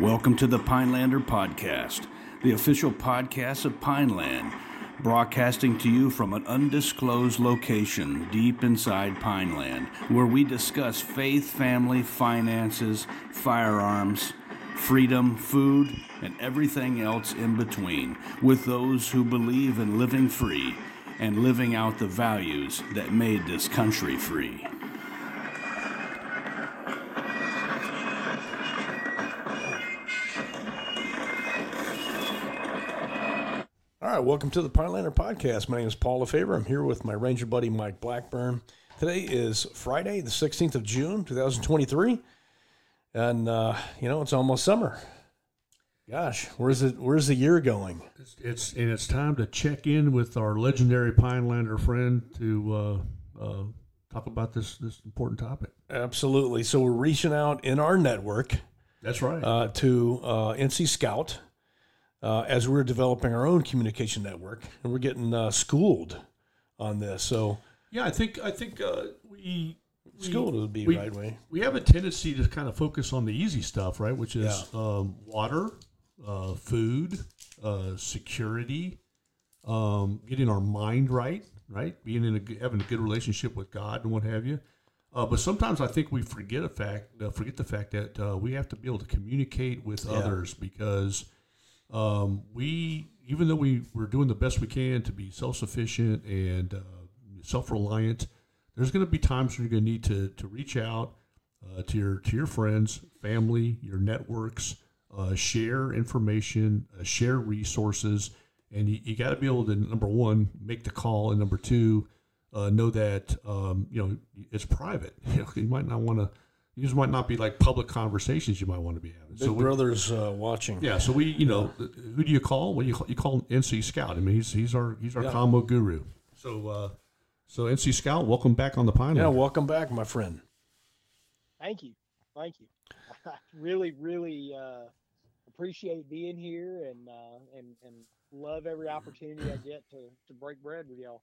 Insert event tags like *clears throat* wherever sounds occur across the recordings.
Welcome to the Pinelander Podcast, the official podcast of Pineland, broadcasting to you from an undisclosed location deep inside Pineland, where we discuss faith, family, finances, firearms, freedom, food, and everything else in between with those who believe in living free and living out the values that made this country free. Right, welcome to the Pinelander Podcast. My name is Paul Lefavor. I'm here with my ranger buddy Mike Blackburn. Today is Friday, the 16th of June, 2023, and uh, you know it's almost summer. Gosh, where's it? Where's the year going? It's, it's and it's time to check in with our legendary Pinelander friend to uh, uh, talk about this this important topic. Absolutely. So we're reaching out in our network That's right. uh, to uh, NC Scout uh, as we're developing our own communication network, and we're getting uh, schooled on this. So yeah, I think I think uh, we schooled would be we- right way. we have a tendency to kind of focus on the easy stuff, right? Which is um, water, uh, food, uh, security, um, getting our mind right, right? Being in a having a good relationship with God and what have you. Uh, but sometimes I think we forget a fact, uh, forget the fact that uh, we have to be able to communicate with others because um, we, even though we we're doing the best we can to be self sufficient and uh, self reliant, there's going to be times when you're going to need to to reach out uh, to your to your friends, family, your networks, uh, share information, uh, share resources, and you, you got to be able to number one make the call, and number two uh, know that um, you know it's private. *laughs* You, know, you might not want to. These might not be like public conversations you might want to be having. Big we- Brother's uh, watching. yeah, so we, you know, who do you call? Well, you call, you call NC Scout. I mean, he's he's our he's our Yeah. commo guru. So, uh, so NC Scout, welcome back on the Pine. Yeah, welcome back, my friend. Thank you. Thank you. I *laughs* really, really uh, appreciate being here and, uh, and and love every opportunity I get to, to break bread with y'all.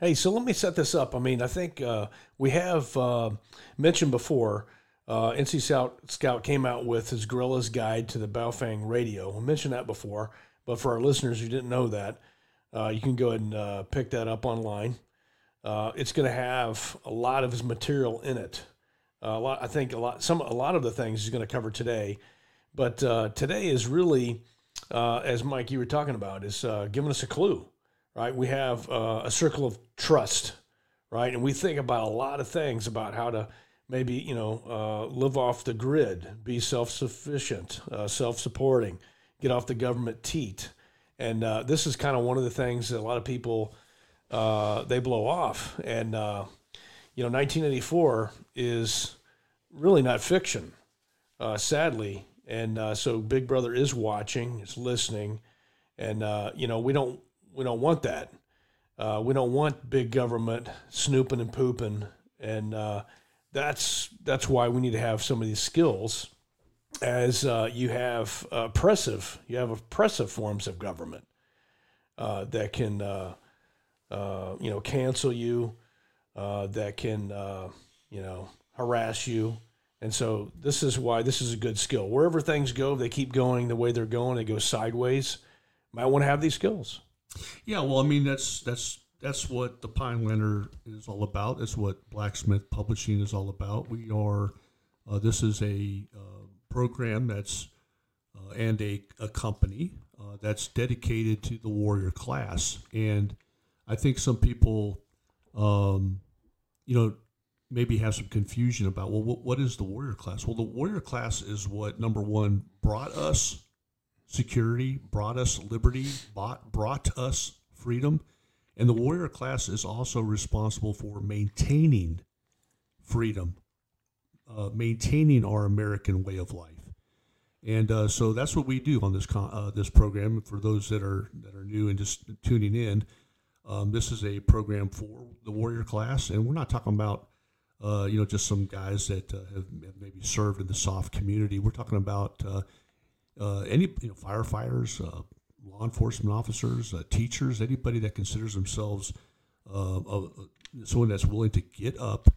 Hey, so let me set this up. I mean, I think uh, we have uh, mentioned before. Uh, NC Scout, Scout came out with his Guerrilla's Guide to the Baofeng Radio. We mentioned that before, but for our listeners who didn't know that, uh, you can go ahead and uh, pick that up online. Uh, it's going to have a lot of his material in it. Uh, a lot, I think, a lot, some, a lot of the things he's going to cover today. But uh, today is really, as Mike you were talking about, is giving us a clue right? We have a circle of trust, right? And we think about a lot of things about how to maybe, you know, uh, live off the grid, be self sufficient, uh, self supporting, get off the government teat. And uh, this is kind of one of the things that a lot of people uh, they blow off. And, uh, you know, 1984 is really not fiction, uh, sadly. And so Big Brother is watching, is listening. And, you know, we don't we don't want that. We don't want big government snooping and pooping, and that's that's why we need to have some of these skills. As uh, you have oppressive, you have oppressive forms of government uh, that can, uh, uh, you know, cancel you, uh, that can, uh, you know, harass you. And so this is why this is a good skill. Wherever things go, they keep going the way they're going, they go sideways. Might want to have these skills. Yeah, well, I mean, that's that's that's what the Pinelander is all about. That's what Blacksmith Publishing is all about. We are. Uh, this is a uh, program that's uh, and a, a company uh, that's dedicated to the warrior class. And I think some people, um, you know, maybe have some confusion about well, what, what is the warrior class? Well, the warrior class is what number one brought us security, brought us liberty, bought, brought us freedom. And the warrior class is also responsible for maintaining freedom, uh, maintaining our American way of life. And uh, so that's what we do on this con- uh, this program. For those that are that are new and just tuning in, um, this is a program for the warrior class, and we're not talking about uh, you know just some guys that uh, have, have maybe served in the SOF community. We're talking about uh, uh, any you know firefighters, law enforcement officers, uh, teachers, anybody that considers themselves uh, uh, someone that's willing to get up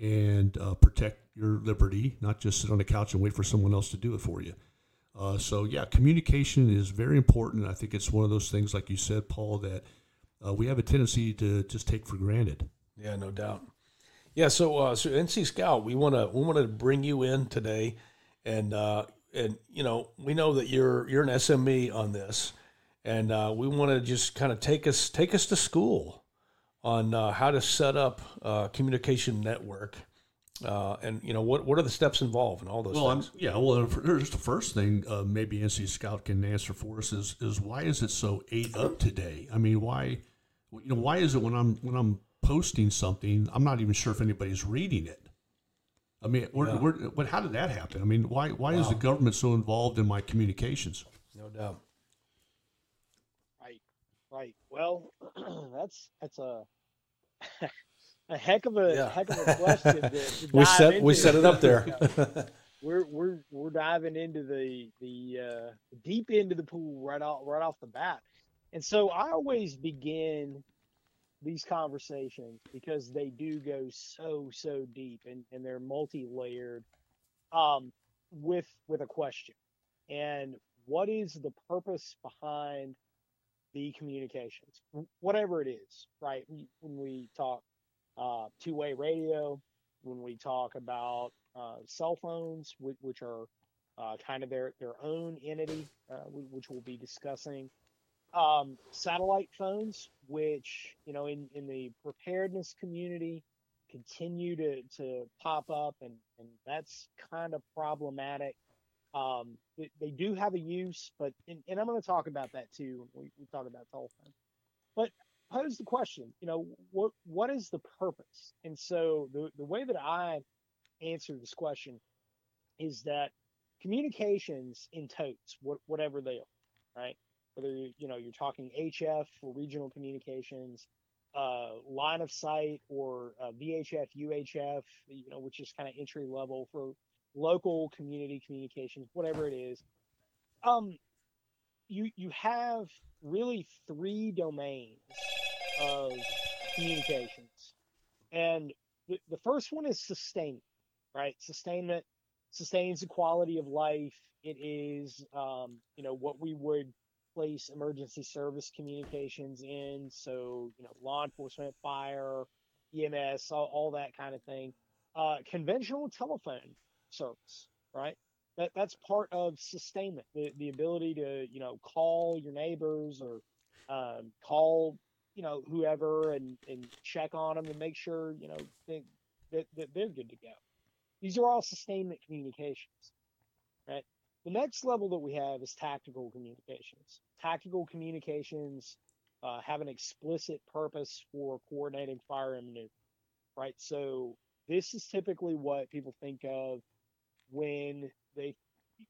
and uh, protect your liberty, not just sit on the couch and wait for someone else to do it for you. Uh, so yeah, communication is very important. I think it's one of those things, like you said, Paul, that we have a tendency to just take for granted. Yeah, no doubt. Yeah, so uh, so NC Scout, we want to we want to bring you in today, and uh, and you know we know that you're you're an SME on this, and uh, we want to just kind of take us take us to school on uh, how to set up a communication network, uh, and you know what what are the steps involved and all those Well, I'm, things. yeah. Well, here's the first thing. Uh, maybe NC Scout can answer for us is is why is it so ate up today? I mean, why, you know, why is it when I'm when I'm posting something, I'm not even sure if anybody's reading it. I mean, where, Yeah. where, but how did that happen? I mean, why why is the government so involved in my communications? No doubt. Well, *clears throat* that's that's a *laughs* a heck of a Yeah. heck of a question. To, to *laughs* We set we set it up there. *laughs* we're we're we're diving into the the uh, deep end of the pool right off right off the bat, and so I always begin these conversations because they do go so so deep and and they're multi layered, um, with with a question, and what is the purpose behind the communications, whatever it is, right? When we talk uh, two way radio, when we talk about uh, cell phones, which, which are uh, kind of their, their own entity, uh, which we'll be discussing. Um, satellite phones, which, you know, in, in the preparedness community continue to, to pop up, and, and that's kind of problematic. Um, they, they do have a use, but, and, and I'm going to talk about that too. We, we talk about telephone. But pose the question, you know, what what is the purpose? And so the the way that I answer this question is that communications in totes, what, whatever they are, right? Whether you know you're talking HF or regional communications, uh, line of sight or uh, VHF, UHF, you know, which is kind of entry level for local community communications, whatever it is. Um, you you have really three domains of communications. And the, the first one is sustainment, right? Sustainment sustains the quality of life. It is, um, you know, what we would place emergency service communications in. So, you know, law enforcement, fire, EMS, all, all that kind of thing. Uh, conventional telephone service, right? That, that's part of sustainment, the, the ability to, you know, call your neighbors or um, call you know whoever and and check on them and make sure you know that, that they're good to go. These are all sustainment communications right? The next level that we have is tactical communications. Tactical communications uh, have an explicit purpose for coordinating fire and maneuver right? So this is typically what people think of when they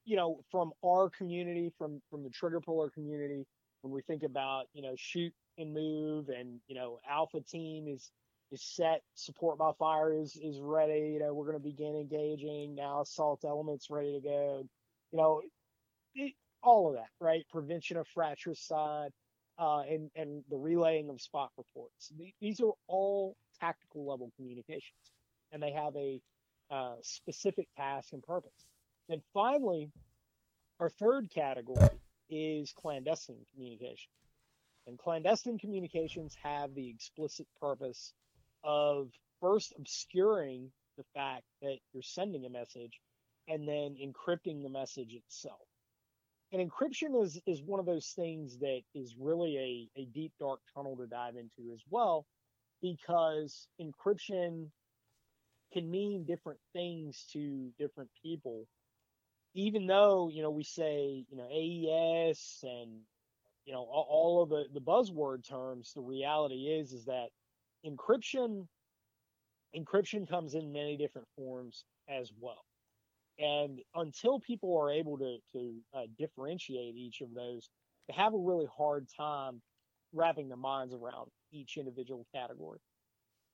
you know from our community from from the trigger puller community when we think about you know shoot and move and you know alpha team is is set support by fire is is ready you know we're going to begin engaging now assault elements ready to go. You know it, all of that right? Prevention of fratricide uh, and and the relaying of spot reports. These are all tactical level communications and they have a uh, specific task and purpose and finally our third category is clandestine communication. And clandestine communications have the explicit purpose of first obscuring the fact that you're sending a message and then encrypting the message itself. And encryption is, is one of those things that is really a, a deep, dark tunnel to dive into as well, because encryption can mean different things to different people even though you know we say you know AES and you know all, of the the buzzword terms, the reality is is that encryption encryption comes in many different forms as well. And until people are able to to uh, differentiate each of those, they have a really hard time wrapping their minds around each individual category.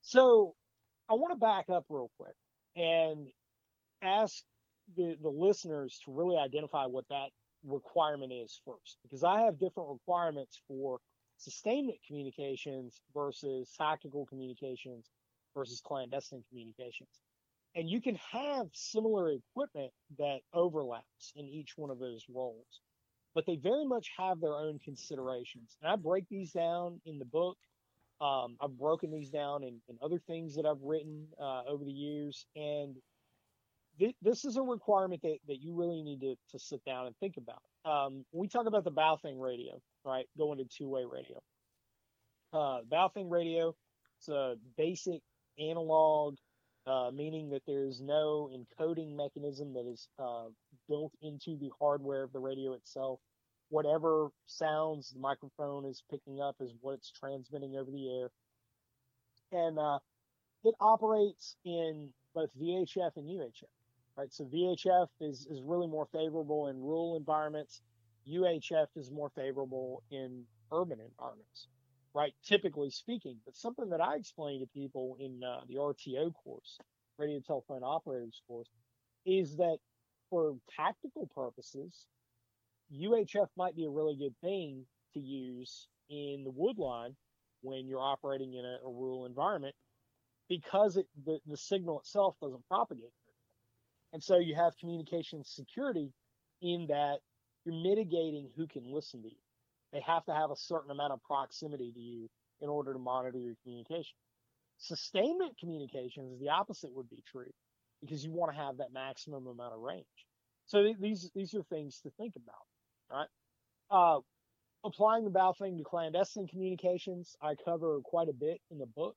So I want to back up real quick and ask the, the listeners to really identify what that requirement is first, because I have different requirements for sustainment communications versus tactical communications versus clandestine communications. And you can have similar equipment that overlaps in each one of those roles, but they very much have their own considerations. And I break these down in the book. Um, I've broken these down in, in, other things that I've written uh, over the years. And th- this is a requirement that, that you really need to, to sit down and think about. Um, we talk about the Baofeng radio, right, going to two way radio. Uh, Baofeng radio, it's a basic analog, uh, meaning that there's no encoding mechanism that is uh, built into the hardware of the radio itself. Whatever sounds the microphone is picking up is what it's transmitting over the air. And uh, it operates in both VHF and UHF. Right, so VHF is, is really more favorable in rural environments. UHF is more favorable in urban environments right? Typically speaking, but something that I explain to people in uh, the RTO course, radio telephone operators course, is that for tactical purposes, UHF might be a really good thing to use in the wood line when you're operating in a, a rural environment because it, the, the signal itself doesn't propagate. And so you have communication security in that you're mitigating who can listen to you. They have to have a certain amount of proximity to you in order to monitor your communication. Sustainment communications, the opposite would be true because you want to have that maximum amount of range. So th- these these are things to think about, right? Uh, applying the Baofeng to clandestine communications, I cover quite a bit in the book.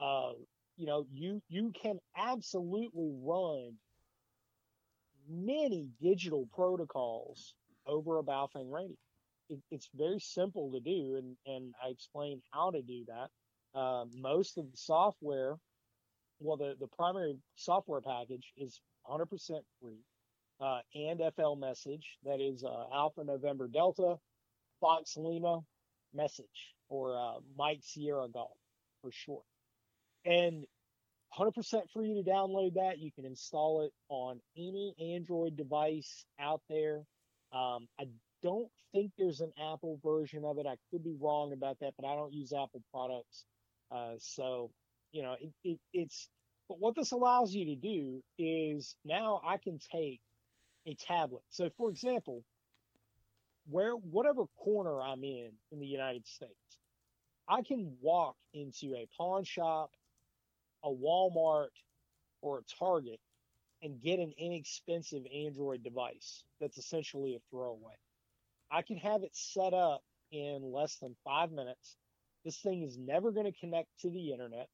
Uh, you know, you you can absolutely run many digital protocols over a Baofeng radio it, it's very simple to do, and and I explain how to do that. Uh, most of the software, well, the the primary software package is 100% free, uh, and FL message that is uh, Alpha November Delta, Fox Lima message, or uh, Mike Sierra Golf for short, and 100% free to download that. You can install it on any Android device out there. Um, I don't think there's an Apple version of it. I could be wrong about that, but I don't use Apple products. Uh, so, you know, it, it, it's, but what this allows you to do is now I can take a tablet. So, for example, where, whatever corner I'm in in the United States, I can walk into a pawn shop, a Walmart, or a Target and get an inexpensive Android device that's essentially a throwaway. I can have it set up in less than five minutes. This thing is never going to connect to the internet.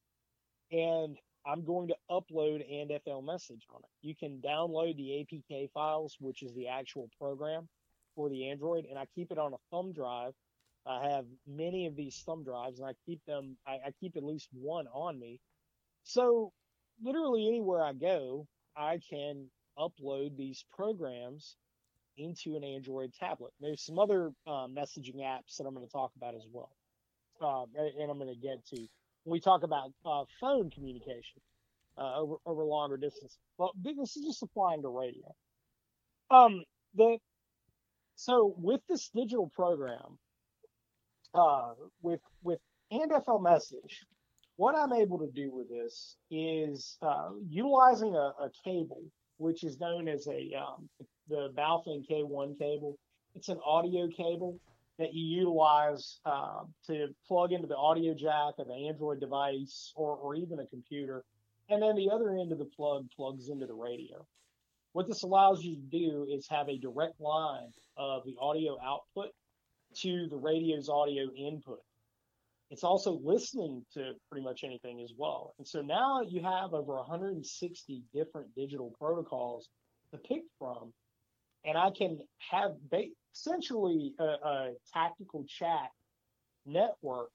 And I'm going to upload and FL message on it. You can download the APK files, which is the actual program for the Android, and I keep it on a thumb drive. I have many of these thumb drives, and I keep them. I, I keep at least one on me. So, literally anywhere I go, I can upload these programs into an Android tablet. There's some other uh, messaging apps that I'm going to talk about as well, uh, and I'm going to get to when we talk about uh, phone communication uh, over over longer distance. Well, this is just applying to radio. Um, the so with this digital program, uh, with with and FL message, what I'm able to do with this is uh, utilizing a, a cable which is known as a um, the Baofeng K1 cable. It's an audio cable that you utilize uh, to plug into the audio jack of an Android device or, or even a computer. And then the other end of the plug plugs into the radio. What this allows you to do is have a direct line of the audio output to the radio's audio input. It's also listening to pretty much anything as well. And so now you have over 160 different digital protocols to pick from. And I can have ba- essentially a, a tactical chat network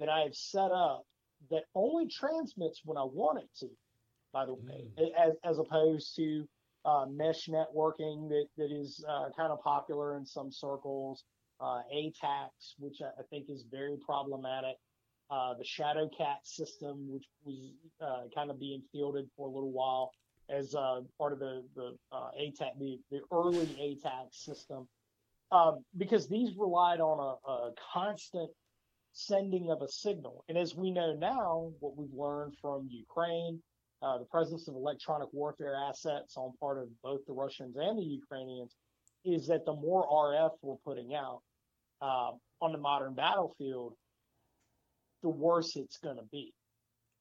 that I have set up that only transmits when I want it to, by the way, mm. as, as opposed to uh, mesh networking that, that is uh, kind of popular in some circles uh, ATAK, which I, I, think is very problematic. Uh, the ShadowCat system, which was uh, kind of being fielded for a little while as uh, part of the the uh, ATAK, the, the early ATAK system, um, because these relied on a, a constant sending of a signal. And as we know now, what we've learned from Ukraine uh, the presence of electronic warfare assets on part of both the Russians and the Ukrainians is that the more RF we're putting out uh, on the modern battlefield, the worse it's going to be.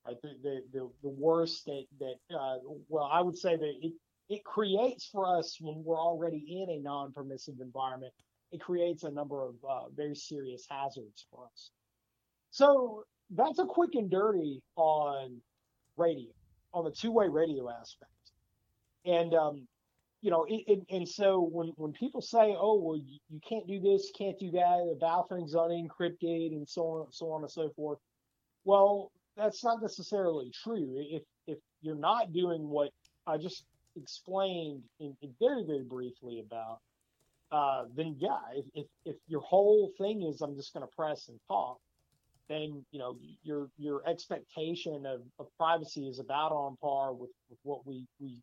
Right? The, the, the, the worse that, that uh, well, I would say that it, it creates for us when we're already in a non permissive environment, it creates a number of uh, very serious hazards for us. So that's a quick and dirty on radio, on the two way radio aspect. And, um, you know, it, it, and so when, when people say, oh, well, you, you can't do this, can't do that, the Baofeng's unencrypted and so on, so on and so forth. Well, that's not necessarily true. If, if you're not doing what I just explained in, in very, very briefly about, uh, then yeah, if, if, if your whole thing is I'm just going to press and talk, then you know your your expectation of, of privacy is about on par with, with what we we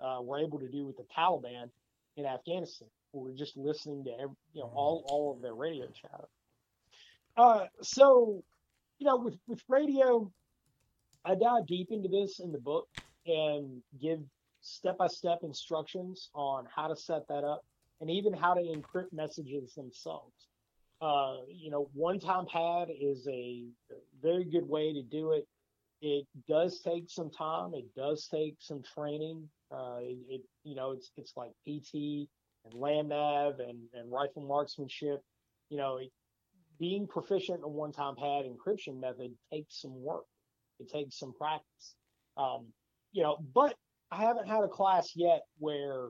uh, were able to do with the Taliban in Afghanistan. We are just listening to every, you know all all of their radio chatter. Uh, so you know with with radio, I dive deep into this in the book and give step by step instructions on how to set that up and even how to encrypt messages themselves. Uh, you know, one time pad is a very good way to do it. It does take some time. It does take some training. Uh, it, it, you know, it's it's like PT and land nav and, and rifle marksmanship. You know, it, being proficient in a one time pad encryption method takes some work. It takes some practice. Um, you know, but I haven't had a class yet where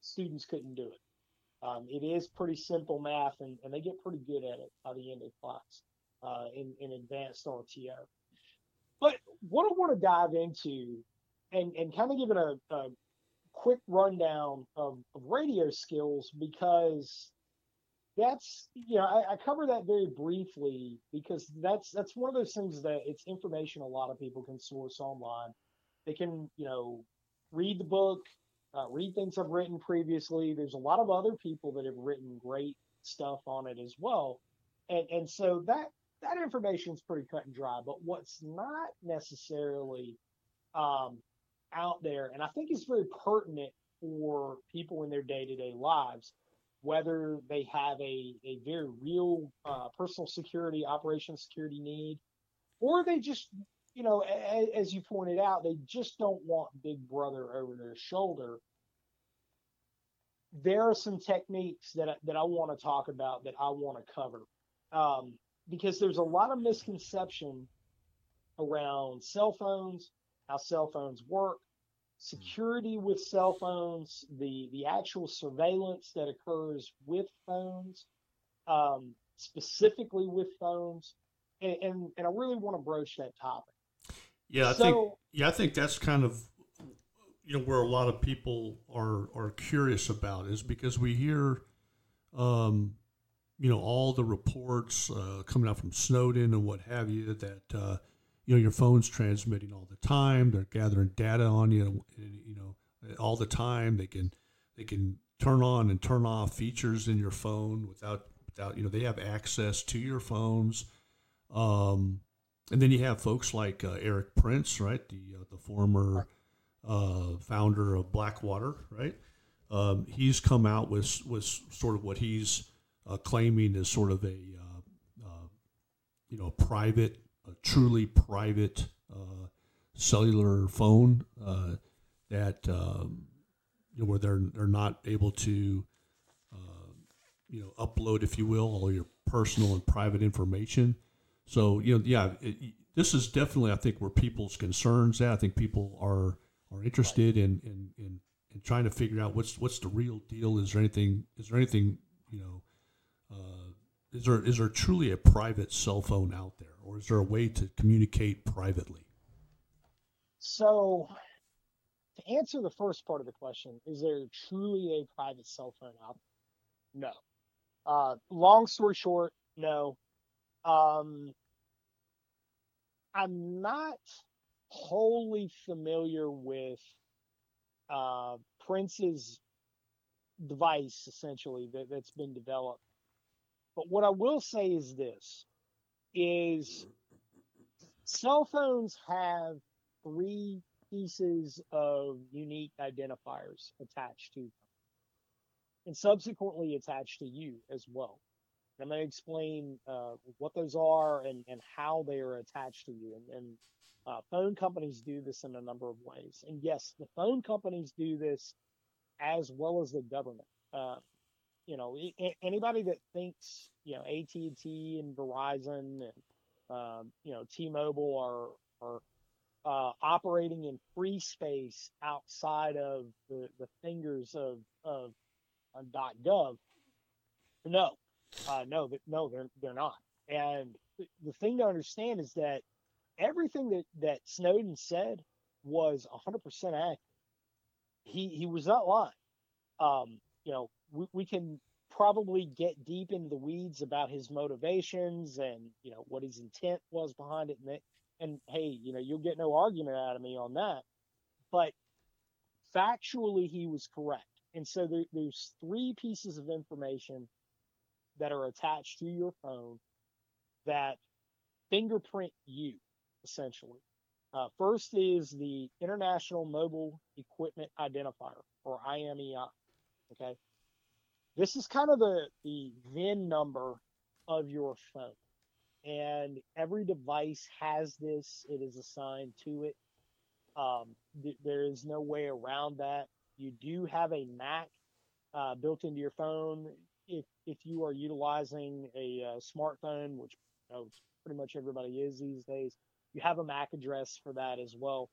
students couldn't do it. Um, it is pretty simple math, and, and they get pretty good at it by the end of class uh, in, in advanced RTO. But what I want to dive into and, and kind of give it a, a quick rundown of, of, radio skills because that's you know I, I, cover that very briefly because that's that's one of those things that it's information a lot of people can source online. They can you know read the book, uh, read things I've written previously. There's a lot of other people that have written great stuff on it as well, and and so that that information is pretty cut and dry. But what's not necessarily um, out there, and I think is very pertinent for people in their day to day lives, whether they have a a very real uh, personal security, operation security need, or they just you know, as you pointed out, they just don't want Big Brother over their shoulder. There are some techniques that I, that I want to talk about that I want to cover um, because there's a lot of misconception around cell phones, how cell phones work, security with cell phones, the the actual surveillance that occurs with phones, um, specifically with phones, and, and, and I really want to broach that topic. Yeah, I so, think yeah, I think that's kind of you know where a lot of people are are curious about is because we hear um, you know all the reports uh, coming out from Snowden and what have you that uh, you know your phone's transmitting all the time. They're gathering data on you, you know, all the time. They can they can turn on and turn off features in your phone without without you know they have access to your phones. Um, and then you have folks like uh, Erik Prince, right, the uh, the former uh, founder of Blackwater, right? Um, he's come out with with sort of what he's uh, claiming is sort of a uh, uh, you know private, a truly private cellular phone that um, you know where they're they're not able to you know upload, if you will, all your personal and private information so you know, yeah, it, this is definitely I think where people's concerns at. I think people are are interested in in, in in trying to figure out what's what's the real deal. Is there anything? Is there anything? You know, uh, is there is there truly a private cell phone out there, or is there a way to communicate privately? So, to answer the first part of the question, is there truly a private cell phone out? No. Uh, long story short, no. Um, I'm not wholly familiar with uh, Prince's device, essentially that, that's been developed. But what I will say is this: is cell phones have three pieces of unique identifiers attached to them and subsequently attached to you as well. I'm going to explain uh, what those are and, and how they are attached to you. And, and uh, phone companies do this in a number of ways. And yes, the phone companies do this as well as the government. Uh, you know, anybody that thinks you know AT and T and Verizon and um, you know T-Mobile are are uh, operating in free space outside of the, the fingers of of .gov. No, uh, no, no, they're they're not. And the thing to understand is that everything that that Snowden said was 100% accurate. He he was not lying. Um, you know, we, we can probably get deep into the weeds about his motivations and you know what his intent was behind it, and and hey, you know, you'll get no argument out of me on that. But factually, he was correct. And so there, there's three pieces of information that are attached to your phone that fingerprint you, essentially. Uh, first is the International Mobile Equipment Identifier, or IMEI. Okay. This is kind of the, the VIN number of your phone. And every device has this, it is assigned to it. Um, th- there is no way around that. You do have a MAC uh, built into your phone if if you are utilizing a uh, smartphone, which you know, pretty much everybody is these days. You have a MAC address for that as well.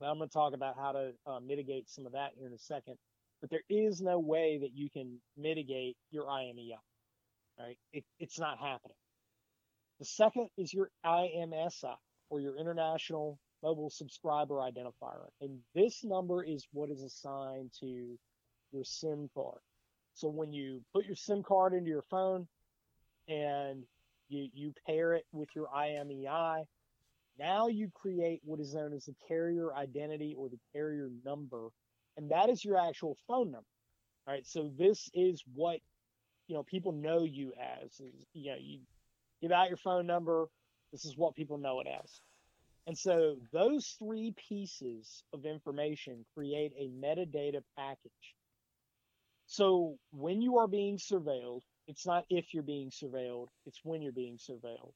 But I'm going to talk about how to uh, mitigate some of that here in a second. But there is no way that you can mitigate your IMEI. Right? It, it's not happening. The second is your IMSI, or your International mobile subscriber identifier. And this number is what is assigned to your SIM card. So when you put your SIM card into your phone and you, you pair it with your IMEI, now you create what is known as the carrier identity or the carrier number. And that is your actual phone number. All right. So this is what, you know, people know you as. You know, you give out your phone number. This is what people know it as. And so those three pieces of information create a metadata package. So when you are being surveilled, it's not if you're being surveilled, it's when you're being surveilled.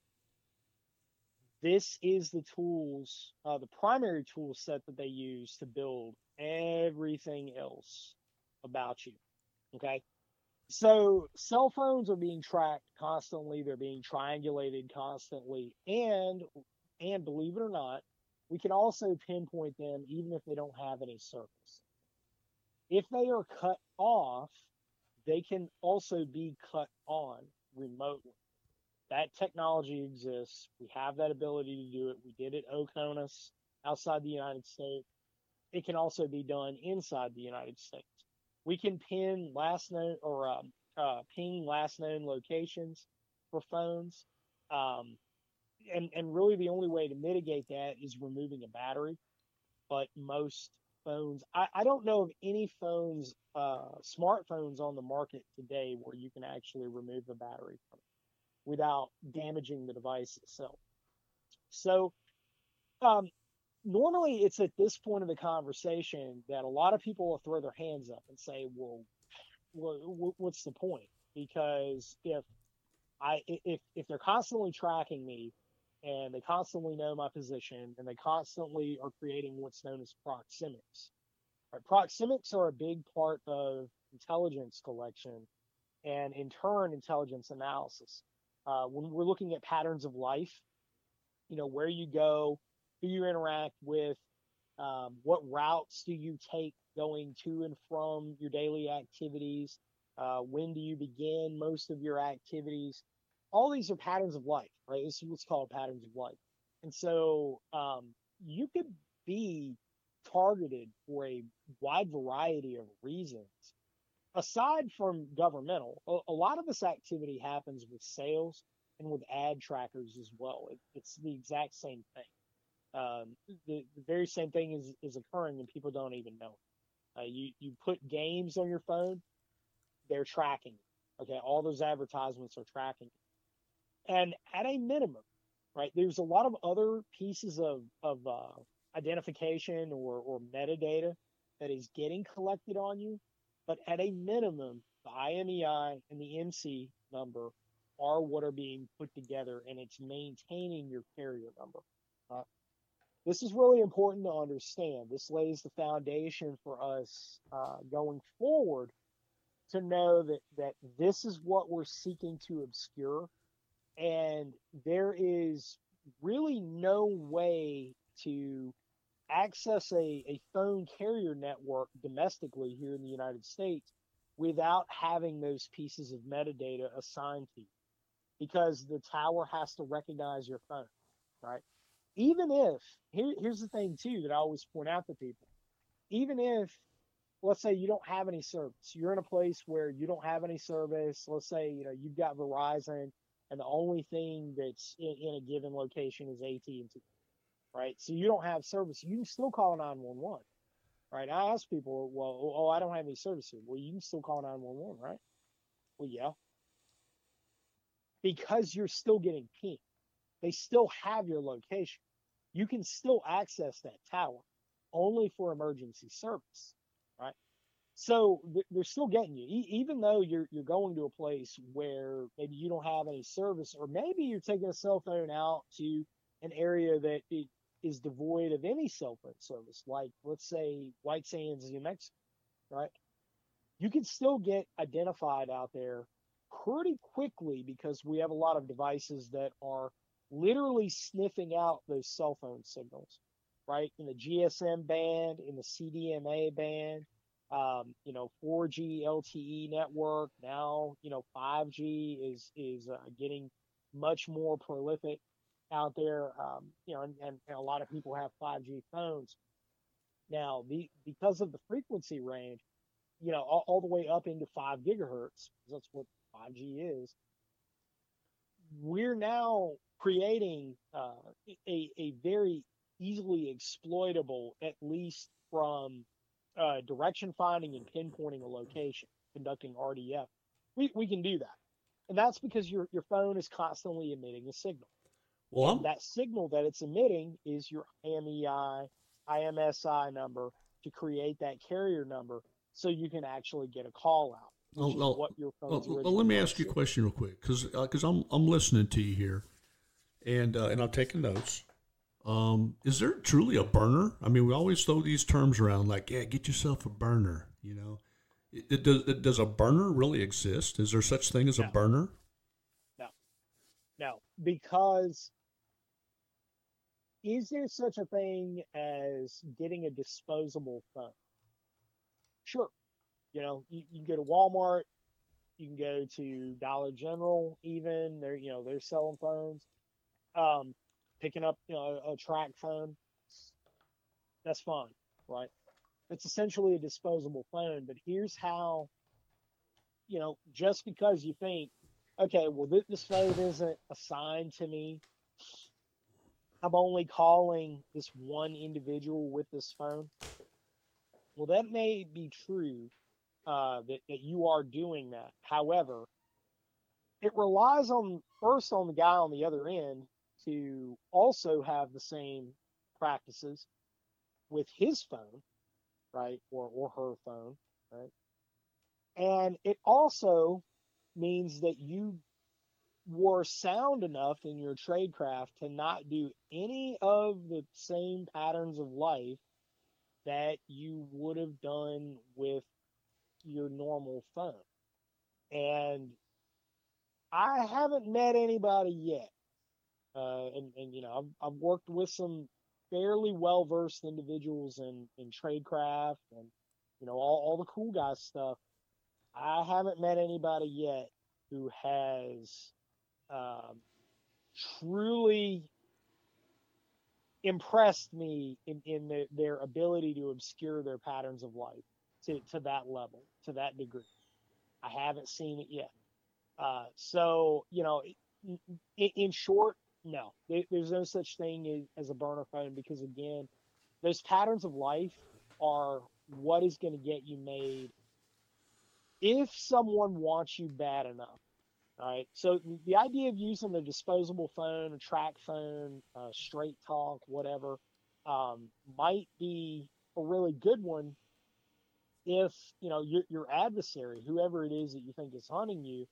This is the tools, uh, the primary tool set that they use to build everything else about you. Okay. So cell phones are being tracked constantly. They're being triangulated constantly. And and believe it or not, we can also pinpoint them even if they don't have any service. If they are cut off, they can also be cut on remotely. That technology exists. We have that ability to do it. We did it OCONUS outside the United States. It can also be done inside the United States. We can pin last known or um, uh, ping last known locations for phones. Um, and and really the only way to mitigate that is removing a battery. But most phones, I, I don't know of any phones, uh, smartphones on the market today where you can actually remove the battery from it without damaging the device itself. So, um, normally it's at this point of the conversation that a lot of people will throw their hands up and say, well, well what's the point? Because if I if if they're constantly tracking me and they constantly know my position and they constantly are creating what's known as proxemics. Right? Proxemics are a big part of intelligence collection and in turn intelligence analysis. Uh, when we're looking at patterns of life, you know, where you go, who you interact with, um, what routes do you take going to and from your daily activities, uh, when do you begin most of your activities, all these are patterns of life, right? This is what's called patterns of life. And so um, you could be targeted for a wide variety of reasons. Aside from governmental, a, a lot of this activity happens with sales and with ad trackers as well. It, it's the exact same thing. Um, the, the, very same thing is, is occurring and people don't even know. Uh, you, you put games on your phone, they're tracking. Okay. All those advertisements are tracking. And at a minimum, right, there's a lot of other pieces of, of uh, identification or, or metadata that is getting collected on you, but at a minimum, the IMEI and the IMSI number are what are being put together and it's maintaining your carrier number. Uh, this is really important to understand. This lays the foundation for us uh, going forward to know that, that this is what we're seeking to obscure. And there is really no way to access a, a phone carrier network domestically here in the United States without having those pieces of metadata assigned to you because the tower has to recognize your phone, right? Even if, here, here's the thing too that I always point out to people, even if, let's say you don't have any service, you're in a place where you don't have any service, let's say, you know, you've got Verizon and the only thing that's in, in a given location is AT&T, right? So you don't have service, you can still call 911, right? I ask people, well, oh, I don't have any service here. Well, you can still call 911, right? Well, yeah, because you're still getting pinged. They still have your location. You can still access that tower only for emergency service, right? So they're still getting you, even though you're you're going to a place where maybe you don't have any service, or maybe you're taking a cell phone out to an area that is devoid of any cell phone service, like let's say White Sands, New Mexico, right? You can still get identified out there pretty quickly because we have a lot of devices that are literally sniffing out those cell phone signals, right? In the GSM band, in the CDMA band, um, you know, 4G LTE network. Now, you know, 5G is is uh, getting much more prolific out there. Um, you know, and, and, a lot of people have 5G phones. Now, the because of the frequency range, you know, all, all the way up into five gigahertz. That's what 5G is, we're now creating uh, a, a very easily exploitable, at least from uh, direction finding and pinpointing a location, conducting RDF. We, we can do that. And that's because your, your phone is constantly emitting a signal. Well, that signal that it's emitting is your IMEI, IMSI number to create that carrier number so you can actually get a call out. Well, well, well, well, let me ask you a question real quick, because because uh, I'm I'm listening to you here, and uh, and I'm taking notes. Um, is there truly a burner? I mean, we always throw these terms around, like yeah, get yourself a burner. You know, it, it does it, does a burner really exist? Is there such thing as no. a burner? No, no, because is there such a thing as getting a disposable phone? Sure, you know, you, you can go to Walmart, you can go to Dollar General, even they're you know they're selling phones. Um, picking up you know a, a track phone, that's fine, right? It's essentially a disposable phone. But here's how, you know, just because you think, okay, well this, this phone isn't assigned to me. I'm only calling this one individual with this phone. Well, that may be true, uh, that, that you are doing that. However, it relies on first on the guy on the other end to also have the same practices with his phone, right, or or her phone, right, and it also means that you were sound enough in your tradecraft to not do any of the same patterns of life that you would have done with your normal phone. And I haven't met anybody yet. Uh, and, and, you know, I've, I've worked with some fairly well versed individuals in, in tradecraft and, you know, all, all the cool guy stuff. I haven't met anybody yet who has um, truly impressed me in, in the, their ability to obscure their patterns of life to, to that level, to that degree. I haven't seen it yet. Uh, so, you know, in, in short, no, there's no such thing as a burner phone because, again, those patterns of life are what is going to get you made if someone wants you bad enough. Right. So the idea of using a disposable phone, a track phone, straight talk, whatever, um, might be a really good one if you know your, your adversary, whoever it is that you think is hunting you,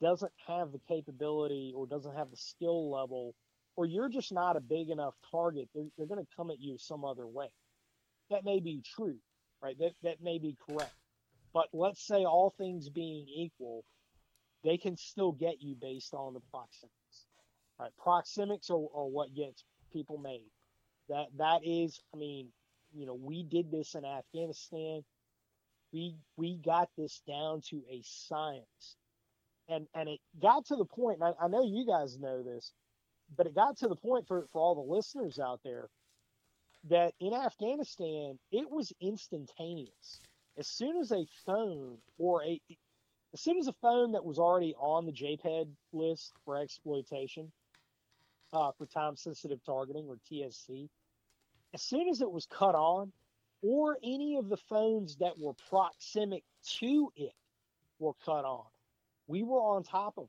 doesn't have the capability or doesn't have the skill level, or you're just not a big enough target. They're, they're going to come at you some other way. That may be true, right? That that may be correct. But let's say all things being equal, they can still get you based on the proxemics. Right? Proxemics are, are what gets people made. That that is, I mean, you know, we did this in Afghanistan. We we got this down to a science, and and it got to the point. I, I know you guys know this, but it got to the point for for all the listeners out there that in Afghanistan it was instantaneous. As soon as a phone or a as soon as a phone that was already on the JPEL list for exploitation uh, for time sensitive targeting or TST, as soon as it was cut on, or any of the phones that were proxemic to it were cut on, we were on top of them.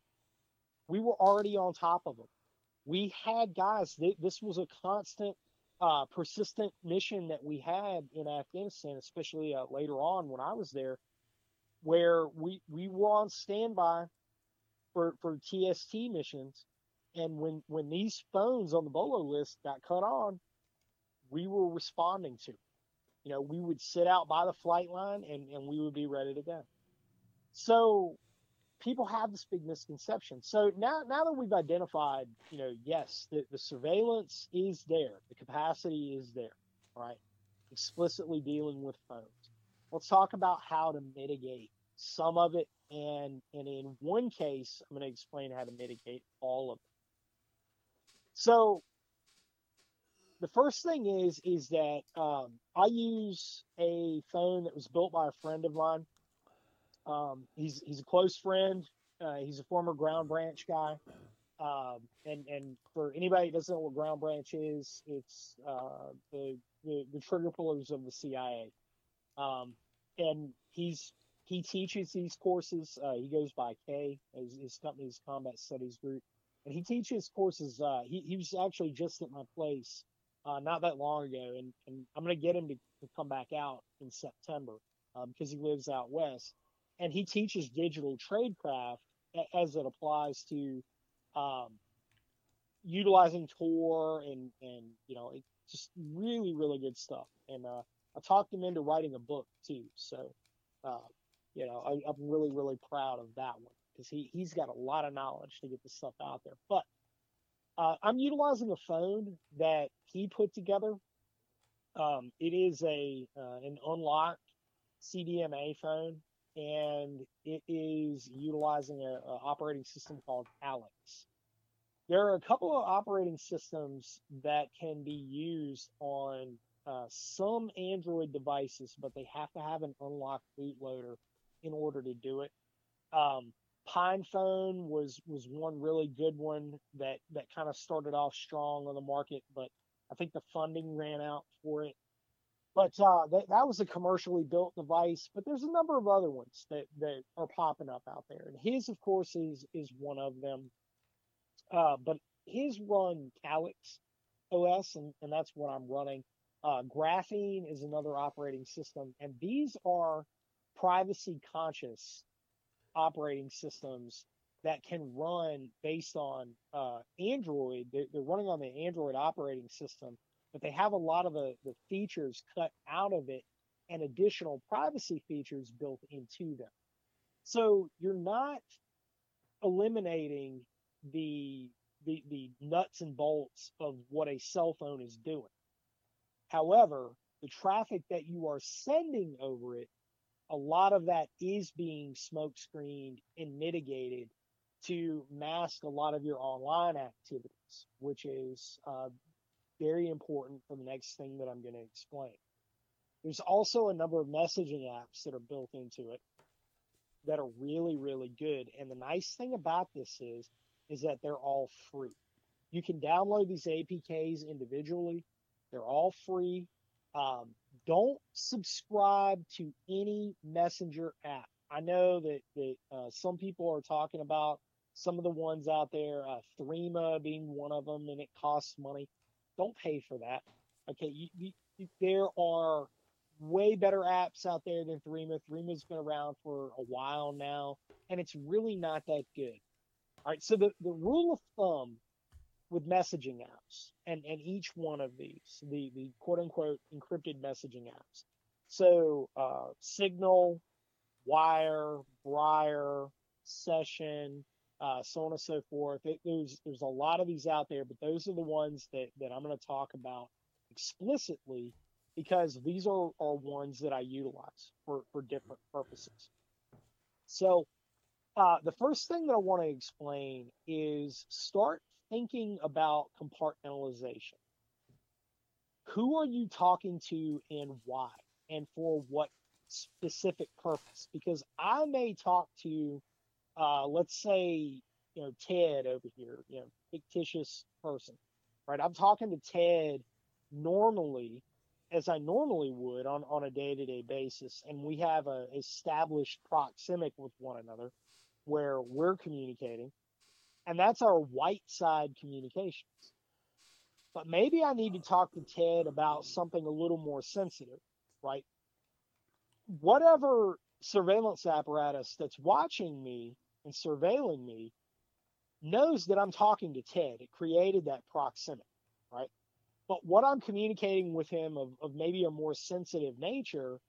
We were already on top of them. We had guys, this was a constant, uh, persistent mission that we had in Afghanistan, especially uh, later on when I was there, where we, we were on standby for, for TST missions. And when, when these phones on the BOLO list got cut on, we were responding to. You know, we would sit out by the flight line and, and we would be ready to go. So people have this big misconception. So now, now that we've identified, you know, yes, the, the surveillance is there, the capacity is there, right? Explicitly dealing with phones. Let's talk about how to mitigate some of it. And, and in one case, I'm going to explain how to mitigate all of it. So the first thing is is that um, I use a phone that was built by a friend of mine. Um, he's he's a close friend. Uh, he's a former Ground Branch guy. Um, and and for anybody that doesn't know what Ground Branch is, it's uh, the, the, the trigger pullers of the CIA. Um, and he's he teaches these courses. Uh, he goes by K. His, his company's Combat Studies Group, and he teaches courses. Uh, he he was actually just at my place uh, not that long ago, and, and I'm going to get him to, to, come back out in September because um, he lives out west, and he teaches digital tradecraft as it applies to um, utilizing Tor and and you know just really really good stuff. And uh, I talked him into writing a book too, so uh, you know I, I'm really really proud of that one because he he's got a lot of knowledge to get this stuff out there, but uh, I'm utilizing a phone that he put together. Um, it is a uh, an unlocked CDMA phone, and it is utilizing a, a operating system called Calyx. There are a couple of operating systems that can be used on uh, some Android devices, but they have to have an unlocked bootloader in order to do it. Um, PinePhone was was one really good one that that kind of started off strong on the market, but I think the funding ran out for it. But uh, that that was a commercially built device. But there's a number of other ones that that are popping up out there, and his, of course, is is one of them. Uh, but his run Calyx OS, and, and that's what I'm running. Uh, Graphene is another operating system, and these are privacy conscious operating systems that can run based on uh, Android. They're, they're, running on the Android operating system, but they have a lot of the, the features cut out of it and additional privacy features built into them. So you're not eliminating the, the, the nuts and bolts of what a cell phone is doing. However, the traffic that you are sending over it a lot of that is being smoke screened and mitigated to mask a lot of your online activities, which is uh, very important for the next thing that I'm going to explain. There's also a number of messaging apps that are built into it that are really, really good. And the nice thing about this is, is that they're all free. You can download these APKs individually. They're all free. Um, don't subscribe to any messenger app. I know that, that uh, some people are talking about some of the ones out there, uh, Threema being one of them, and it costs money. Don't pay for that. Okay, you, you, there are way better apps out there than Threema. Threema's been around for a while now, and it's really not that good. All right, so the, the rule of thumb with messaging apps and, and each one of these, the, the quote unquote encrypted messaging apps. So uh, Signal, Wire, Briar, Session, uh, so on and so forth. It, there's there's a lot of these out there, but those are the ones that, that I'm going to talk about explicitly because these are, are ones that I utilize for, for different purposes. So uh, the first thing that I want to explain is start thinking about compartmentalization. Who are you talking to and why, and for what specific purpose? Because I may talk to, uh, let's say, you know, Ted over here, you know, fictitious person, right? I'm talking to Ted normally as I normally would on, on a day to day basis. And we have a established proxemic with one another where we're communicating. And that's our white side communications. But maybe I need to talk to Ted about something a little more sensitive, right? Whatever surveillance apparatus that's watching me and surveilling me knows that I'm talking to Ted. It created that proximity, right? But what I'm communicating with him of, of maybe a more sensitive nature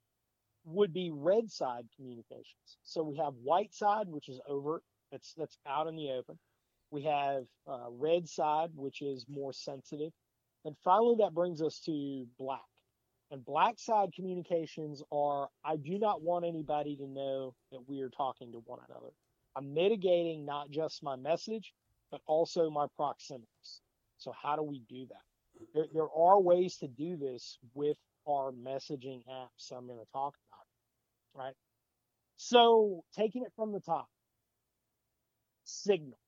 would be red side communications. So we have white side, which is overt, that's that's out in the open. We have uh, red side, which is more sensitive, and finally that brings us to black. And black side communications are I do not want anybody to know that we are talking to one another. I'm mitigating not just my message, but also my proxemics. So how do we do that? there, there are ways to do this with our messaging apps I'm going to talk about, right? So taking it from the top, Signal,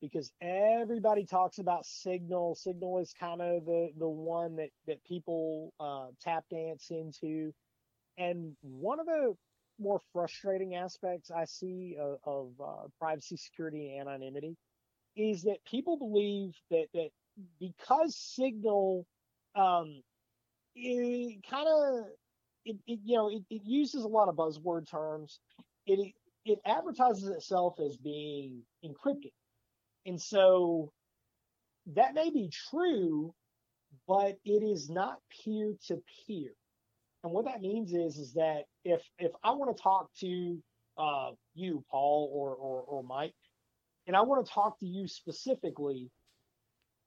because everybody talks about Signal. Signal is kind of the, the one that, that people uh, tap dance into. And one of the more frustrating aspects I see of, of uh, privacy, security, and anonymity is that people believe that, that because Signal, um, it kind of, it, it, you know, it, it uses a lot of buzzword terms. It, it advertises itself as being encrypted. And so that may be true, but it is not peer to peer. And what that means is, is that if, if I want to talk to, uh, you, Paul or, or, or Mike, and I want to talk to you specifically,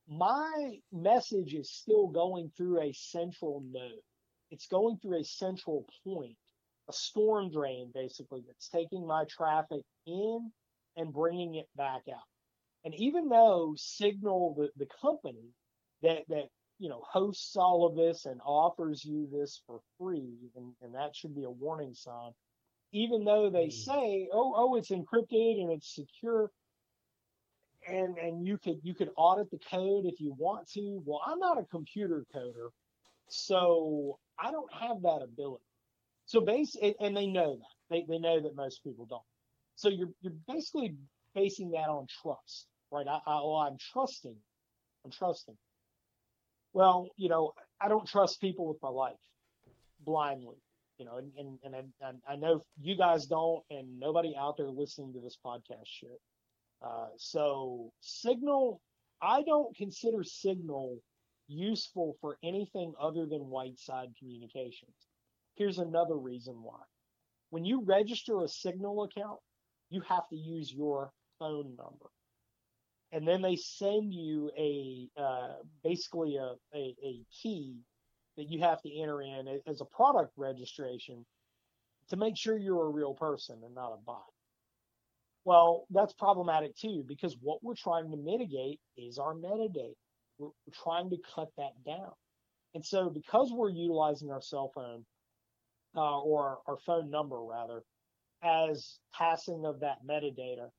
my message is still going through a central node. It's going through a central point, a storm drain, basically, that's taking my traffic in and bringing it back out. And even though Signal, the, the company that, that, you know, hosts all of this and offers you this for free, and, and that should be a warning sign, even though they mm. say, oh, oh, it's encrypted and it's secure, and and you could you could audit the code if you want to. Well, I'm not a computer coder, so I don't have that ability. So base and they know that they they know that most people don't. So you're you're basically basing that on trust, right? I, I well, I'm trusting, I'm trusting. Well, you know, I don't trust people with my life blindly, you know, and and and I, I know you guys don't, and nobody out there listening to this podcast should. Uh, so Signal, I don't consider Signal useful for anything other than white side communications. Here's another reason why. When you register a Signal account, you have to use your phone number. And then they send you a uh, basically a, a, a key that you have to enter in as a product registration to make sure you're a real person and not a bot. Well, that's problematic too, because what we're trying to mitigate is our metadata. We're, we're trying to cut that down. And so because we're utilizing our cell phone, uh, or our phone number rather, as passing of that metadata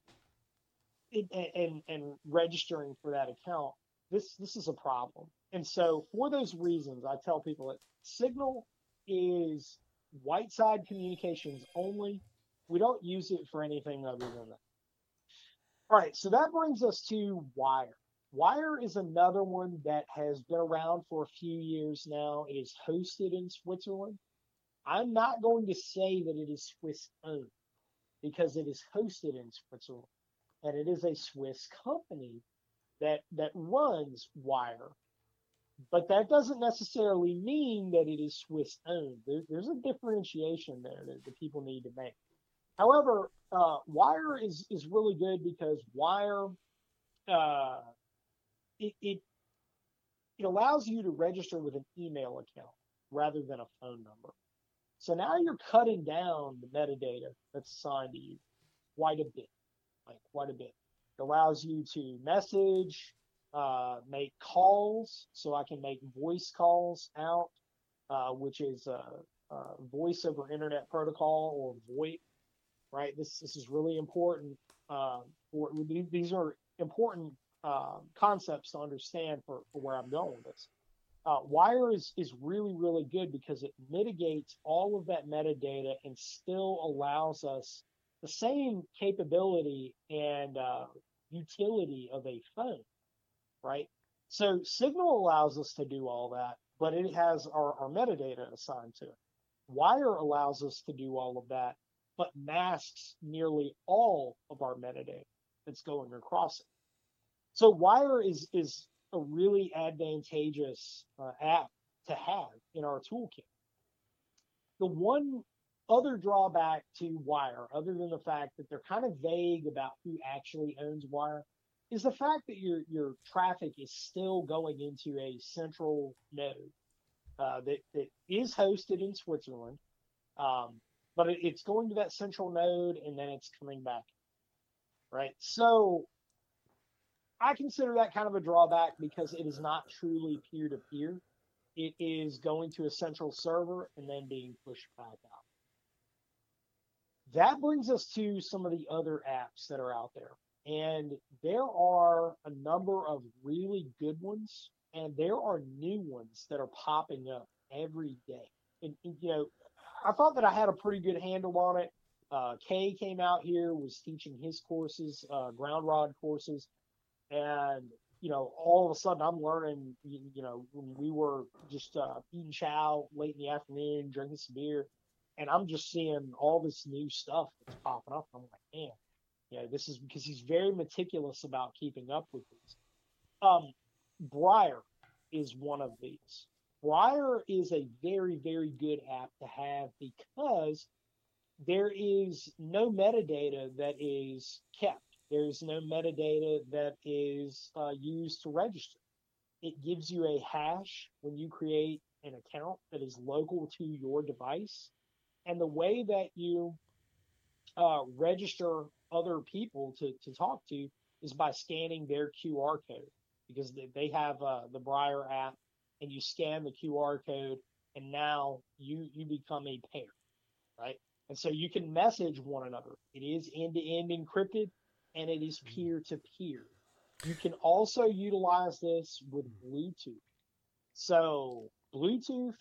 it, and, and registering for that account, this, this is a problem. And so for those reasons, I tell people that Signal is white side communications only we don't use it for anything other than that. All right, so that brings us to Wire. Wire is another one that has been around for a few years now. It is hosted in Switzerland. I'm not going to say that it is Swiss owned because it is hosted in Switzerland and it is a Swiss company that that runs Wire. But that doesn't necessarily mean that it is Swiss owned. There, there's a differentiation there that, people need to make. However, uh, Wire is is really good because Wire uh, it, it it allows you to register with an email account rather than a phone number. So now you're cutting down the metadata that's assigned to you quite a bit, like quite a bit. It allows you to message, uh, make calls. So I can make voice calls out, uh, which is voice over internet protocol or VoIP, right? This, this is really important. Uh, for, these are important uh, concepts to understand for, for where I'm going with this. Uh, Wire is, is really, really good because it mitigates all of that metadata and still allows us the same capability and uh, utility of a phone, right? So Signal allows us to do all that, but it has our, our metadata assigned to it. Wire allows us to do all of that, but masks nearly all of our metadata that's going across it. So Wire is is a really advantageous uh, app to have in our toolkit. The one other drawback to Wire, other than the fact that they're kind of vague about who actually owns Wire, is the fact that your your traffic is still going into a central node uh, that that is hosted in Switzerland, um, but it, it's going to that central node and then it's coming back. Right. So I consider that kind of a drawback because it is not truly peer to peer. It is going to a central server and then being pushed back out. That brings us to some of the other apps that are out there. And there are a number of really good ones, and there are new ones that are popping up every day. And, and you know, I thought that I had a pretty good handle on it. Uh, Kay came out here, was teaching his courses, uh, ground rod courses and you know, all of a sudden I'm learning, you, you know, when we were just uh, eating chow late in the afternoon, drinking some beer, and I'm just seeing all this new stuff that's popping up. I'm like, man, yeah, this is because he's very meticulous about keeping up with these. Um, Briar is one of these. Briar is a very, very good app to have because there is no metadata that is kept there's no metadata that is uh, used to register. It gives you a hash when you create an account that is local to your device. And the way that you uh, register other people to, to talk to is by scanning their QR code because they have uh, the Briar app and you scan the QR code and now you, you become a pair, right? And so you can message one another. It is end to end encrypted and it is peer to peer. You can also utilize this with Bluetooth. So Bluetooth,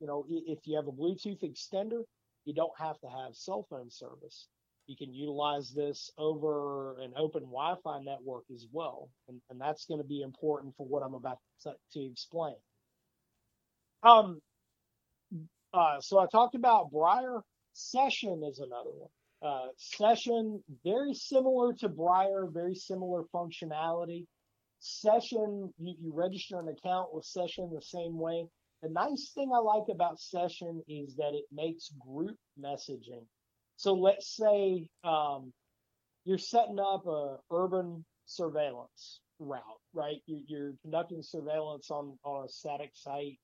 you know, if you have a Bluetooth extender, you don't have to have cell phone service. You can utilize this over an open Wi-Fi network as well, and, and that's going to be important for what I'm about to, to explain. Um, uh, so I talked about Briar. Session is another one. Uh, Session, very similar to Briar, very similar functionality. Session, you, you register an account with Session the same way. The nice thing I like about Session is that it makes group messaging. So let's say um, you're setting up a urban surveillance route, right? You, you're conducting surveillance on, on a static site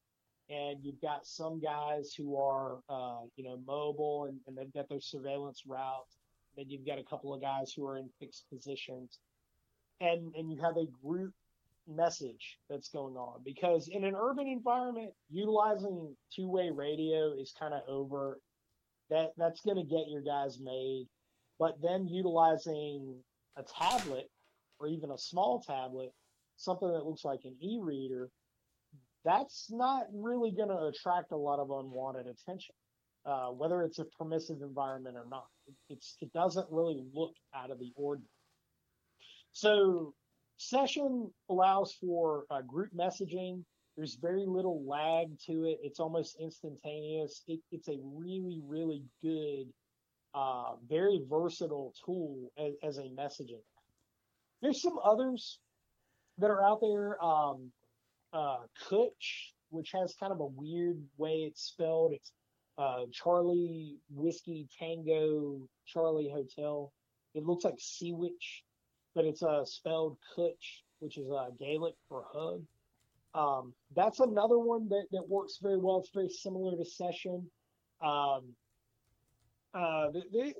and you've got some guys who are, uh, you know, mobile and, and they've got their surveillance route. Then you've got a couple of guys who are in fixed positions, and and you have a group message that's going on because in an urban environment, utilizing two-way radio is kind of over. That that's going to get your guys made, but then utilizing a tablet or even a small tablet, something that looks like an e-reader that's not really going to attract a lot of unwanted attention, uh, whether it's a permissive environment or not. It, it's it doesn't really look out of the ordinary. So Session allows for uh, group messaging. There's very little lag to it. It's almost instantaneous. It, it's a really, really good, uh, very versatile tool as, as, a messaging. There's some others that are out there. Um, uh, Cwtch, which has kind of a weird way it's spelled. It's uh, Charlie Whiskey Tango Charlie Hotel. It looks like Seawitch, but it's uh, spelled Cwtch, which is uh, Gaelic for hug. Um, that's another one that, that works very well. It's very similar to Session. Um, uh, they, they,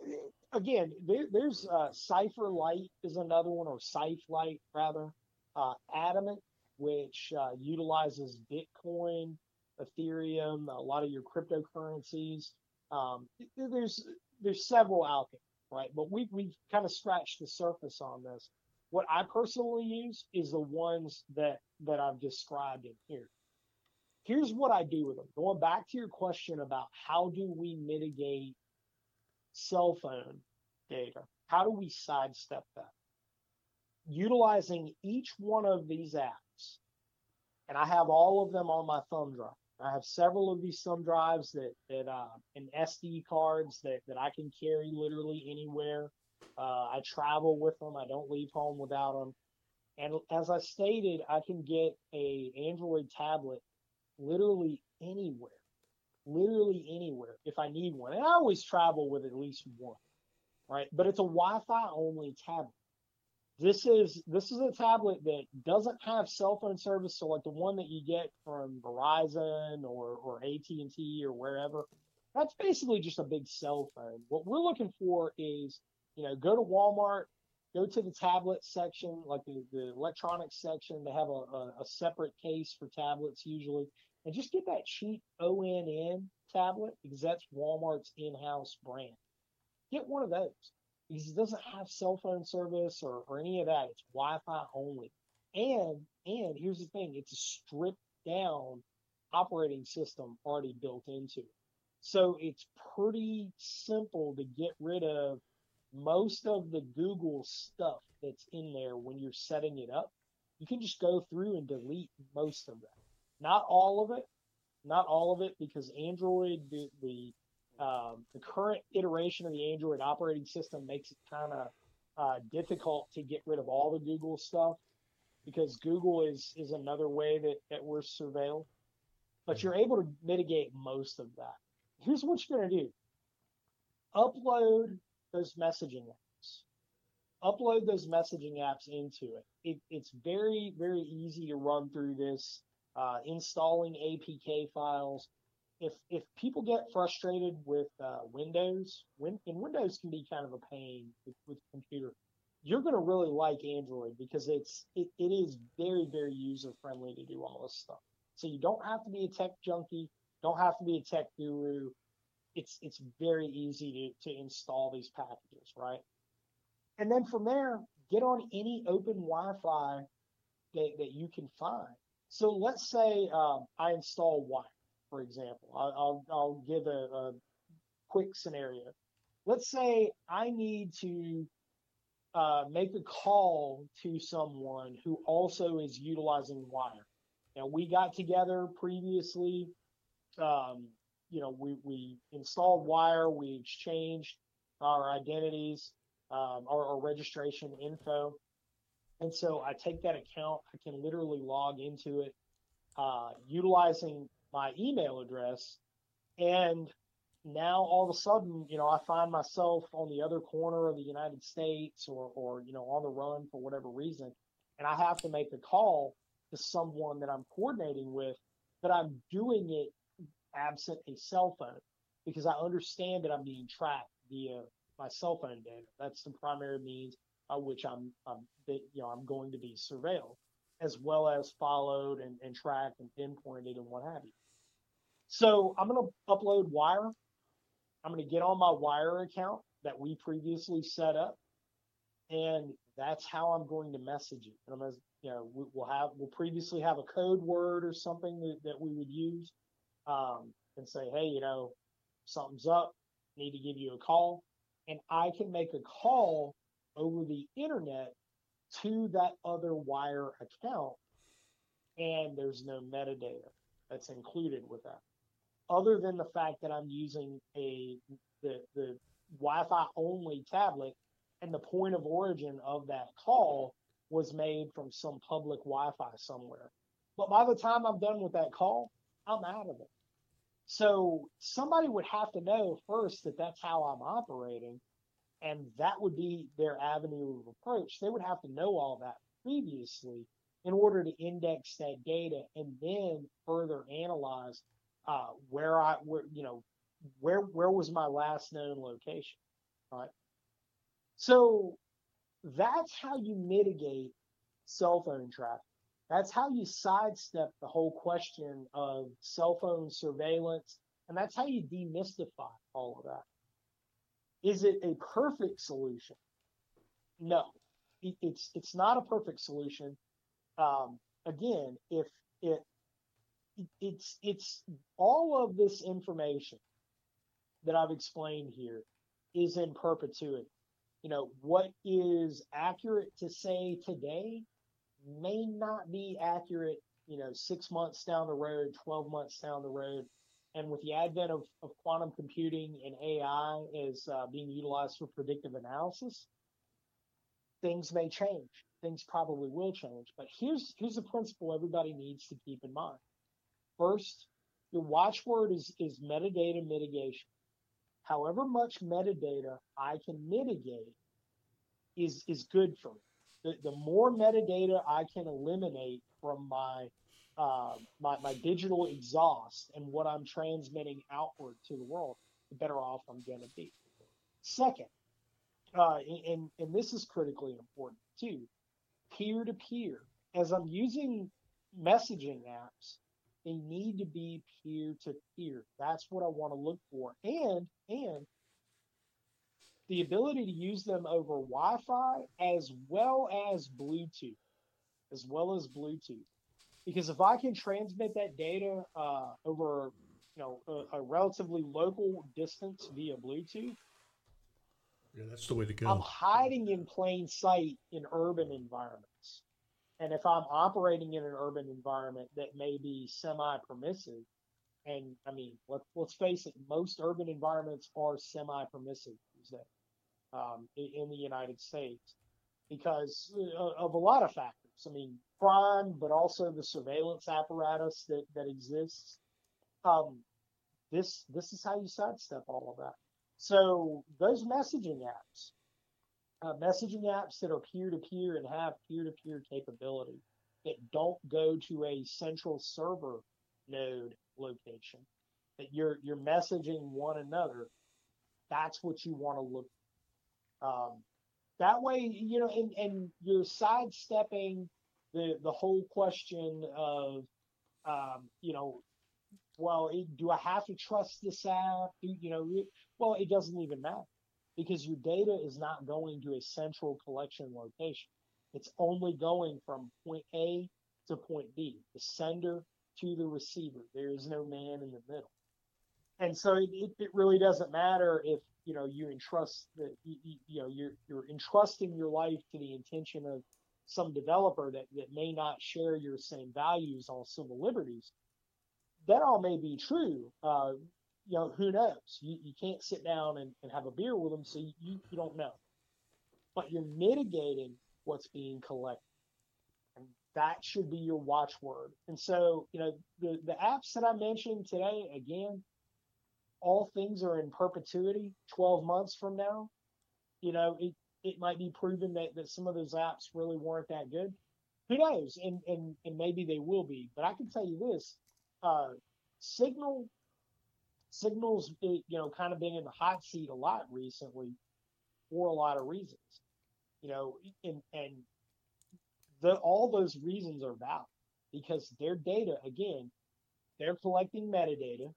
again, there's uh, Cipher Light is another one, or Cipher Light rather. Uh, Adamant, which uh, utilizes Bitcoin Ethereum, a lot of your cryptocurrencies. Um, there's there's several out there, right? But we we've kind of scratched the surface on this. What I personally use is the ones that that I've described in here. Here's what I do with them. Going back to your question about how do we mitigate cell phone data? How do we sidestep that? Utilizing each one of these apps, and I have all of them on my thumb drive. I have several of these thumb drives that that uh, and SD cards that that I can carry literally anywhere. Uh, I travel with them. I don't leave home without them. And as I stated, I can get a Android tablet literally anywhere, literally anywhere if I need one. And I always travel with at least one, right? But it's a Wi-Fi only tablet. This is this is a tablet that doesn't have cell phone service, so like the one that you get from Verizon or or AT and T or wherever. That's basically just a big cell phone. What we're looking for is, you know, go to Walmart, go to the tablet section, like the, the electronics section. They have a, a, a separate case for tablets usually, and just get that cheap ONN tablet because that's Walmart's in-house brand. Get one of those it doesn't have cell phone service or, or any of that. It's Wi-Fi only. And and here's the thing, it's a stripped down operating system already built into it. So it's pretty simple to get rid of most of the Google stuff that's in there when you're setting it up. You can just go through and delete most of that. Not all of it, not all of it, because Android, the, the um, the current iteration of the Android operating system makes it kind of uh, difficult to get rid of all the Google stuff because Google is is another way that, that we're surveilled. But you're able to mitigate most of that. Here's what you're going to do upload those messaging apps. Upload those messaging apps into it. it it's very, very easy to run through this, uh, installing APK files if if people get frustrated with uh, Windows, when and Windows can be kind of a pain with, with computer, you're going to really like Android because it's it, it is very very user friendly to do all this stuff. So you don't have to be a tech junkie, don't have to be a tech guru. It's it's very easy to, to install these packages, right? And then from there, get on any open Wi-Fi that, that you can find. So let's say um, I install Wire for example. I'll, I'll, I'll give a, a quick scenario. Let's say I need to uh, make a call to someone who also is utilizing Wire. Now, we got together previously. Um, you know, we, we installed Wire, we exchanged our identities, um, our, our registration info. And so I take that account, I can literally log into it uh, utilizing my email address. And now all of a sudden, you know, I find myself on the other corner of the United States or, or, you know, on the run for whatever reason. And I have to make a call to someone that I'm coordinating with, but I'm doing it absent a cell phone because I understand that I'm being tracked via my cell phone data. That's the primary means by which I'm, I'm you know, I'm going to be surveilled as well as followed and, and tracked and pinpointed and what have you. So I'm going to upload Wire. I'm going to get on my Wire account that we previously set up, and that's how I'm going to message it. And I'm going to, you know, we'll have we'll previously have a code word or something that, that we would use, um, and say, hey, you know, something's up. Need to give you a call, and I can make a call over the internet to that other wire account, and there's no metadata that's included with that, other than the fact that I'm using a the the Wi-Fi only tablet, and the point of origin of that call was made from some public Wi-Fi somewhere. But by the time I'm done with that call, I'm out of it. So somebody would have to know first that that's how I'm operating, and that would be their avenue of approach. They would have to know all that previously in order to index that data and then further analyze uh, where I, where you know, where where was my last known location, right? So that's how you mitigate cell phone traffic. That's how you sidestep the whole question of cell phone surveillance. And that's how you demystify all of that. Is it a perfect solution? No, it's, it's not a perfect solution. Um, again, if it, it's, it's all of this information that I've explained here is in perpetuity. You know, what is accurate to say today may not be accurate, you know, six months down the road, 12 months down the road. And with the advent of, of quantum computing and AI is uh, being utilized for predictive analysis, things may change. Things probably will change. But here's here's a principle everybody needs to keep in mind. First, your watchword is is metadata mitigation. However much metadata I can mitigate is is good for me the, the more metadata I can eliminate from my uh, my, my digital exhaust and what I'm transmitting outward to the world, the better off I'm going to be. Second, uh, and, and this is critically important too, peer to peer. As I'm using messaging apps, they need to be peer to peer. That's what I want to look for. And, and the ability to use them over Wi-Fi as well as Bluetooth, as well as Bluetooth. Because if I can transmit that data uh, over, you know, a, a, relatively local distance via Bluetooth, yeah, that's the way to go. I'm hiding in plain sight in urban environments, and if I'm operating in an urban environment that may be semi-permissive, and I mean, let, let's face it, most urban environments are semi-permissive these days um, in the United States because uh, of a lot of factors. I mean, crime, but also the surveillance apparatus that, that exists. Um, this this is how you sidestep all of that. So those messaging apps, uh, messaging apps that are peer to peer and have peer to peer capability that don't go to a central server node location, that you're you're messaging one another. That's what you want to look um, that way, you know, and, and you're sidestepping the the whole question of, um, you know, well, do I have to trust this app? Do, you know, well, it doesn't even matter because your data is not going to a central collection location. It's only going from point A to point B, the sender to the receiver. There is no man in the middle. And so it, it really doesn't matter if you know you entrust that you, you know you're you're entrusting your life to the intention of some developer that, that may not share your same values on civil liberties that all may be true. Uh, you know who knows? You, you can't sit down and, and have a beer with them so you, you don't know. But you're mitigating what's being collected. And that should be your watchword. And so you know the the apps that i mentioned today again all things are in perpetuity 12 months from now, you know, it, it might be proven that, that some of those apps really weren't that good. Who knows? And, and, and maybe they will be. But I can tell you this uh, Signal, Signal's, you know, kind of been in the hot seat a lot recently for a lot of reasons, you know, and, and the, all those reasons are valid because their data, again, they're collecting metadata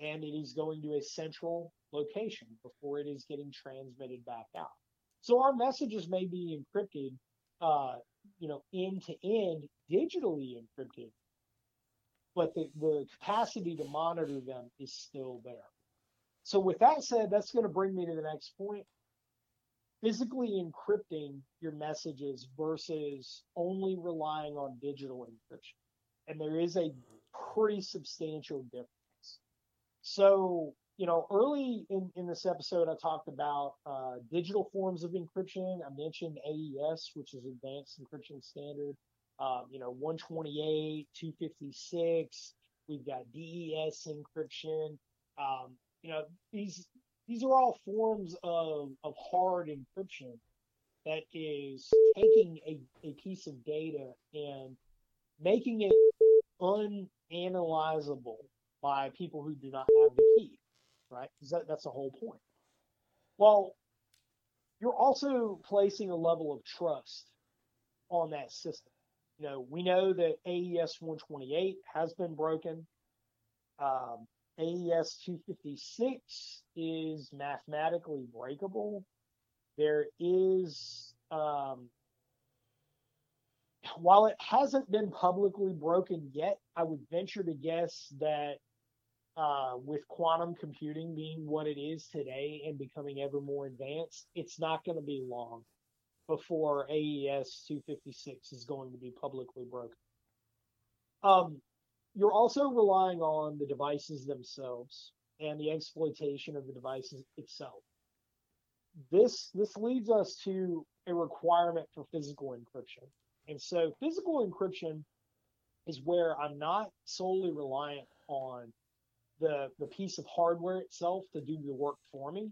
and it is going to a central location before it is getting transmitted back out. So our messages may be encrypted, uh, you know, end to end, digitally encrypted, but the, the capacity to monitor them is still there. So with that said, that's going to bring me to the next point. physically encrypting your messages versus only relying on digital encryption. And there is a pretty substantial difference. So, you know, early in, in this episode, I talked about uh, digital forms of encryption. I mentioned AES, which is Advanced Encryption Standard. Um, you know, 128, 256. We've got DES encryption. Um, you know, these these are all forms of, of hard encryption that is taking a, a piece of data and making it unanalyzable by people who do not have the key, right? That, that's the whole point. Well, you're also placing a level of trust on that system. You know, we know that AES 128 has been broken. Um, AES 256 is mathematically breakable. There is, um, while it hasn't been publicly broken yet, I would venture to guess that uh, with quantum computing being what it is today and becoming ever more advanced, it's not going to be long before AES 256 is going to be publicly broken. Um, you're also relying on the devices themselves and the exploitation of the devices itself. This this leads us to a requirement for physical encryption. And so physical encryption is where I'm not solely reliant on the the piece of hardware itself to do the work for me.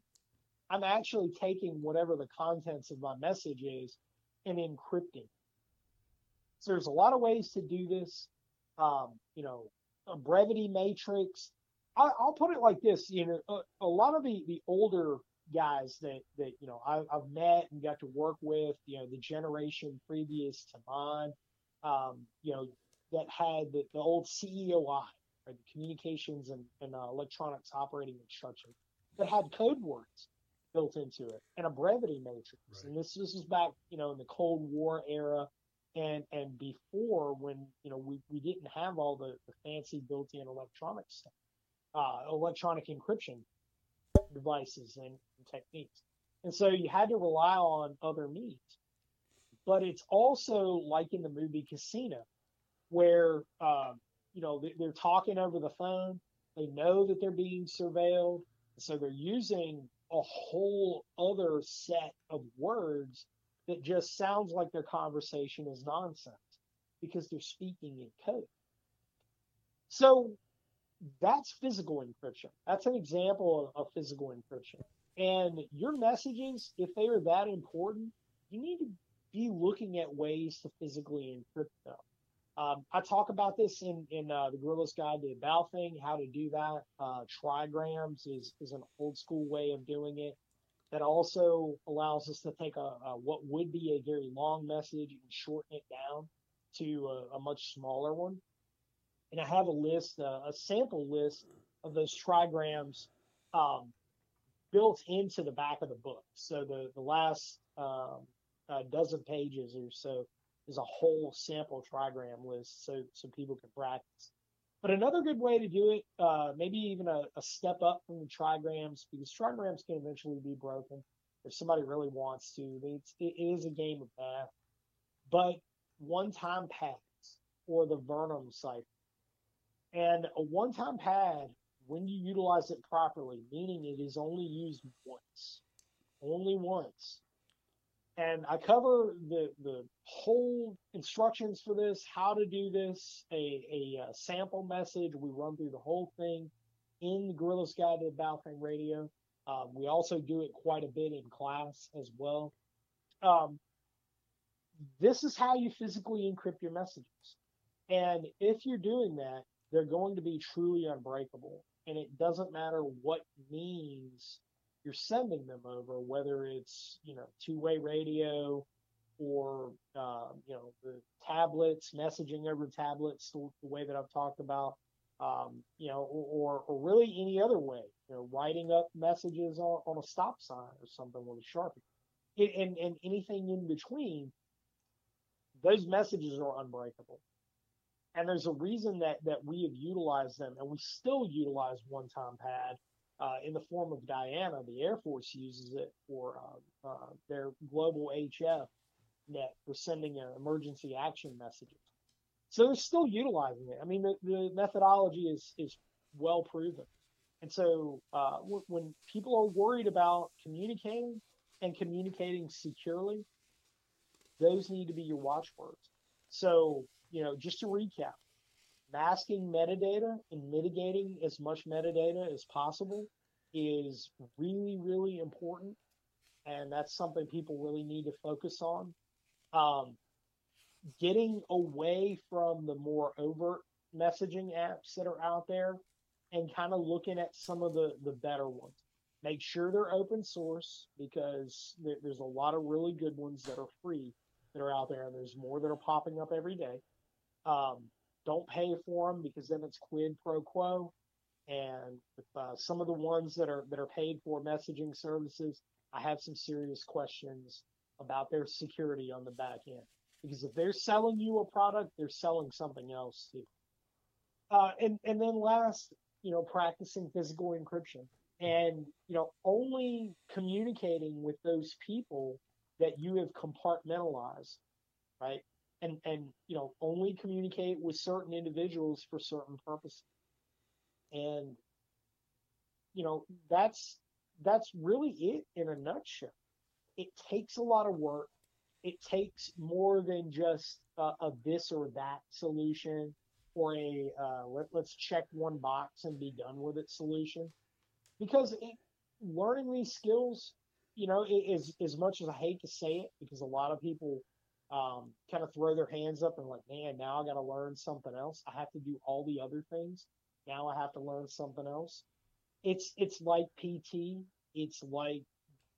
I'm actually taking whatever the contents of my message is and encrypting. So there's a lot of ways to do this um, you know, a brevity matrix. I, will put it like this: you know, a, a, lot of the the older guys that that you know I, have met and got to work with, you know, the generation previous to mine, um, you know, that had the, the old CEOI, or the Communications and, and uh, Electronics Operating Instruction, that had code words built into it and a brevity matrix. Right. And this this is back, you know, in the Cold War era and and before when you know we, we didn't have all the, the fancy built-in electronic stuff uh, electronic encryption devices and, and, techniques and so you had to rely on other means but it's also like in the movie casino where uh, you know they're talking over the phone they know that they're being surveilled so they're using a whole other set of words that just sounds like their conversation is nonsense because they're speaking in code. So that's physical encryption. That's an example of, physical encryption. And your messages, if they are that important, you need to be looking at ways to physically encrypt them. Um, I talk about this in, in uh, the Guerrilla's Guide to the Baofeng, how to do that. Uh, trigrams is, is an old school way of doing it that also allows us to take a, a, what would be a very long message and shorten it down to a, a much smaller one. And I have a list, uh, a sample list of those trigrams um, built into the back of the book. So the the last um, dozen pages or so is a whole sample trigram list, so so people can practice. But another good way to do it, uh, maybe even a, a, step up from the trigrams, because trigrams can eventually be broken if somebody really wants to. It's, it is a game of math. But one-time pads or the Vernam cipher. And a one-time pad, when you utilize it properly, meaning it is only used once, only once, and I cover the the whole instructions for this, how to do this, a, a, a uh, sample message. We run through the whole thing in the Guerrilla's Guide to the Baofeng Radio. Um, we also do it quite a bit in class as well. Um, this is how you physically encrypt your messages. And if you're doing that, they're going to be truly unbreakable. And it doesn't matter what means you're sending them over, whether it's you know two-way radio or uh, you know the tablets, messaging over tablets, the, way that I've talked about, um, you know, or, or really any other way, you know, writing up messages on, on a stop sign or something with a sharpie, it, and and anything in between. Those messages are unbreakable. And there's a reason that, that we have utilized them and we still utilize one time pad uh, in the form of Diana. The Air Force uses it for uh, uh, their global HF net for sending emergency action messages. So they're still utilizing it. I mean, the, the methodology is is well proven. And so uh, w- when people are worried about communicating and communicating securely, those need to be your watchwords. So, you know, just to recap, masking metadata and mitigating as much metadata as possible is really, really important. And that's something people really need to focus on. Um, getting away from the more overt messaging apps that are out there and kind of looking at some of the, the better ones. Make sure they're open source because there, there's a lot of really good ones that are free that are out there, and there's more that are popping up every day. Um, don't pay for them because then it's quid pro quo. And with, uh, some of the ones that are that are paid for messaging services, I have some serious questions about their security on the back end. Because if they're selling you a product, they're selling something else too. Uh, and and then last, you know, practicing physical encryption and you know only communicating with those people that you have compartmentalized, right? And and you know only communicate with certain individuals for certain purposes. And you know that's that's really it in a nutshell. It takes a lot of work. It takes more than just a, this or that solution or a uh, let, let's check one box and be done with it solution because it, learning these skills you know is as much as i hate to say it because a lot of people um, kind of throw their hands up and like man now i got to learn something else. I have to do all the other things. Now i have to learn something else. It's it's like pt it's like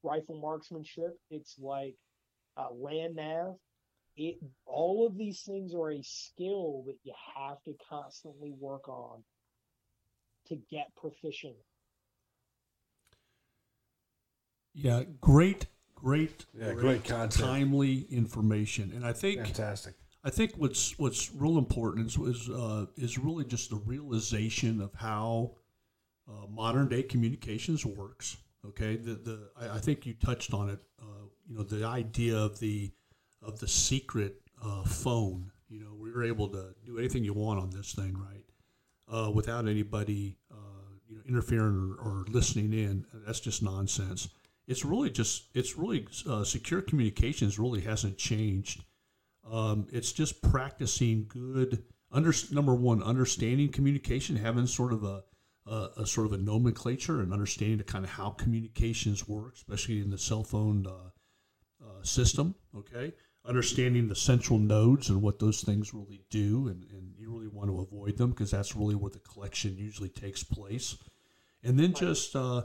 rifle marksmanship. It's like uh, land nav. It all of these things are a skill that you have to constantly work on to get proficient. Yeah, great, great, Yeah, great content. timely information, and I think Fantastic. I think what's what's real important is is, uh, is really just the realization of how uh, modern day communications works. Okay, the the I, I think you touched on it. Uh, you know, the idea of the of the secret uh, phone. You know, we were able to do anything you want on this thing, right? Uh, without anybody, uh, you know, interfering or, or listening in. That's just nonsense. It's really just, it's really uh, secure communications really hasn't changed. Um, it's just practicing good. Under number one, understanding communication, having sort of a, a, a sort of a nomenclature and understanding the kind of how communications work, especially in the cell phone uh, uh, system. Okay, understanding the central nodes and what those things really do, and, and you really want to avoid them because that's really where the collection usually takes place. And then just uh,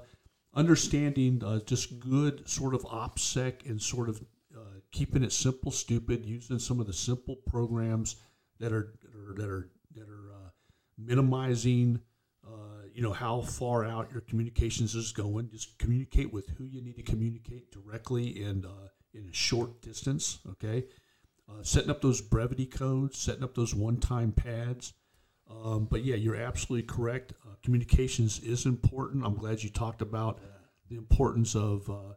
understanding uh, just good sort of OPSEC and sort of uh, keeping it simple, stupid, using some of the simple programs that are that are that are, uh, minimizing. Uh, you know how far out your communications is going. Just communicate with who you need to communicate directly and uh, in a short distance. Okay, uh, setting up those brevity codes, setting up those one-time pads. Um, but yeah, you're absolutely correct. Uh, communications is important. I'm glad you talked about the importance of uh,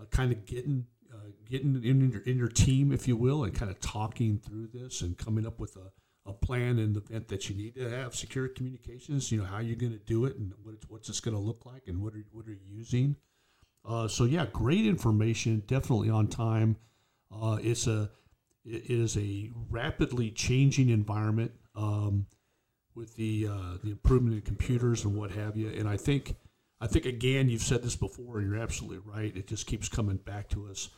uh, kind of getting uh, getting in your in your team, if you will, and kind of talking through this and coming up with a, a plan in the event that you need to have secure communications. You know how you're going to do it and what it's, what's this going to look like and what are what are you using. Uh, so yeah, great information, definitely on time. Uh, it's a it is a rapidly changing environment um, with the uh, the improvement in computers and what have you. And I think I think again, you've said this before, and you're absolutely right. It just keeps coming back to us.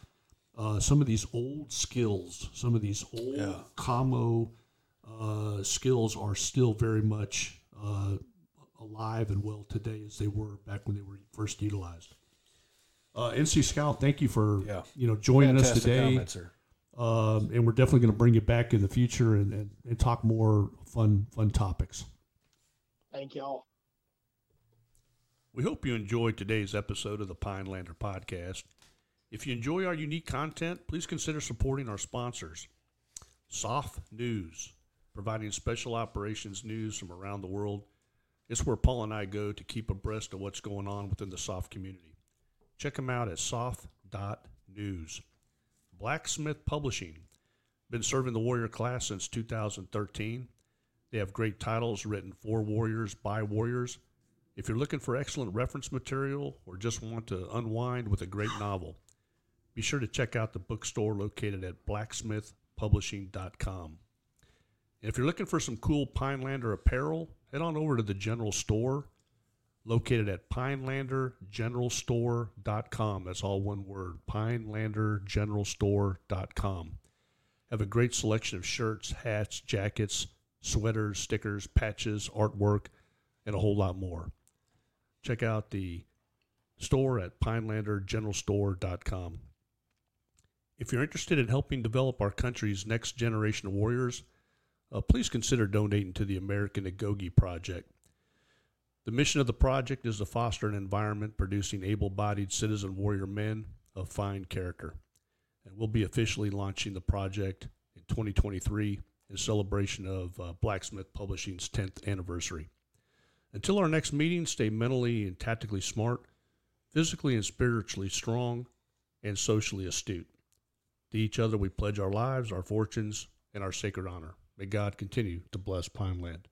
Uh, some of these old skills, some of these old Yeah. commo uh, skills are still very much uh, alive and well today as they were back when they were first utilized. Uh, NC Scout, thank you for Yeah. you know joining us today, comment, sir. Um, and we're definitely going to bring you back in the future and, and, and talk more fun fun topics. Thank y'all. We hope you enjoyed today's episode of the Pinelander Podcast. If you enjoy our unique content, please consider supporting our sponsors. SOF News, providing special operations news from around the world. It's where Paul and I go to keep abreast of what's going on within the SOF community. Check them out at sof.news. Blacksmith Publishing. Been serving the warrior class since 2013. They have great titles written for warriors by warriors. If you're looking for excellent reference material or just want to unwind with a great novel, be sure to check out the bookstore located at blacksmithpublishing.com. And if you're looking for some cool Pinelander apparel, head on over to the general store located at pinelandergeneralstore.com. That's all one word, pinelandergeneralstore.com. Have a great selection of shirts, hats, jackets, sweaters, stickers, patches, artwork, and a whole lot more. Check out the store at pinelandergeneralstore.com. If you're interested in helping develop our country's next generation of warriors, uh, please consider donating to the American Agoge Project. The mission of the project is to foster an environment producing able bodied citizen warrior men of fine character. And we'll be officially launching the project in 2023 in celebration of uh, Blacksmith Publishing's 10th anniversary. Until our next meeting, stay mentally and tactically smart, physically and spiritually strong, and socially astute. To each other, we pledge our lives, our fortunes, and our sacred honor. May God continue to bless Pineland.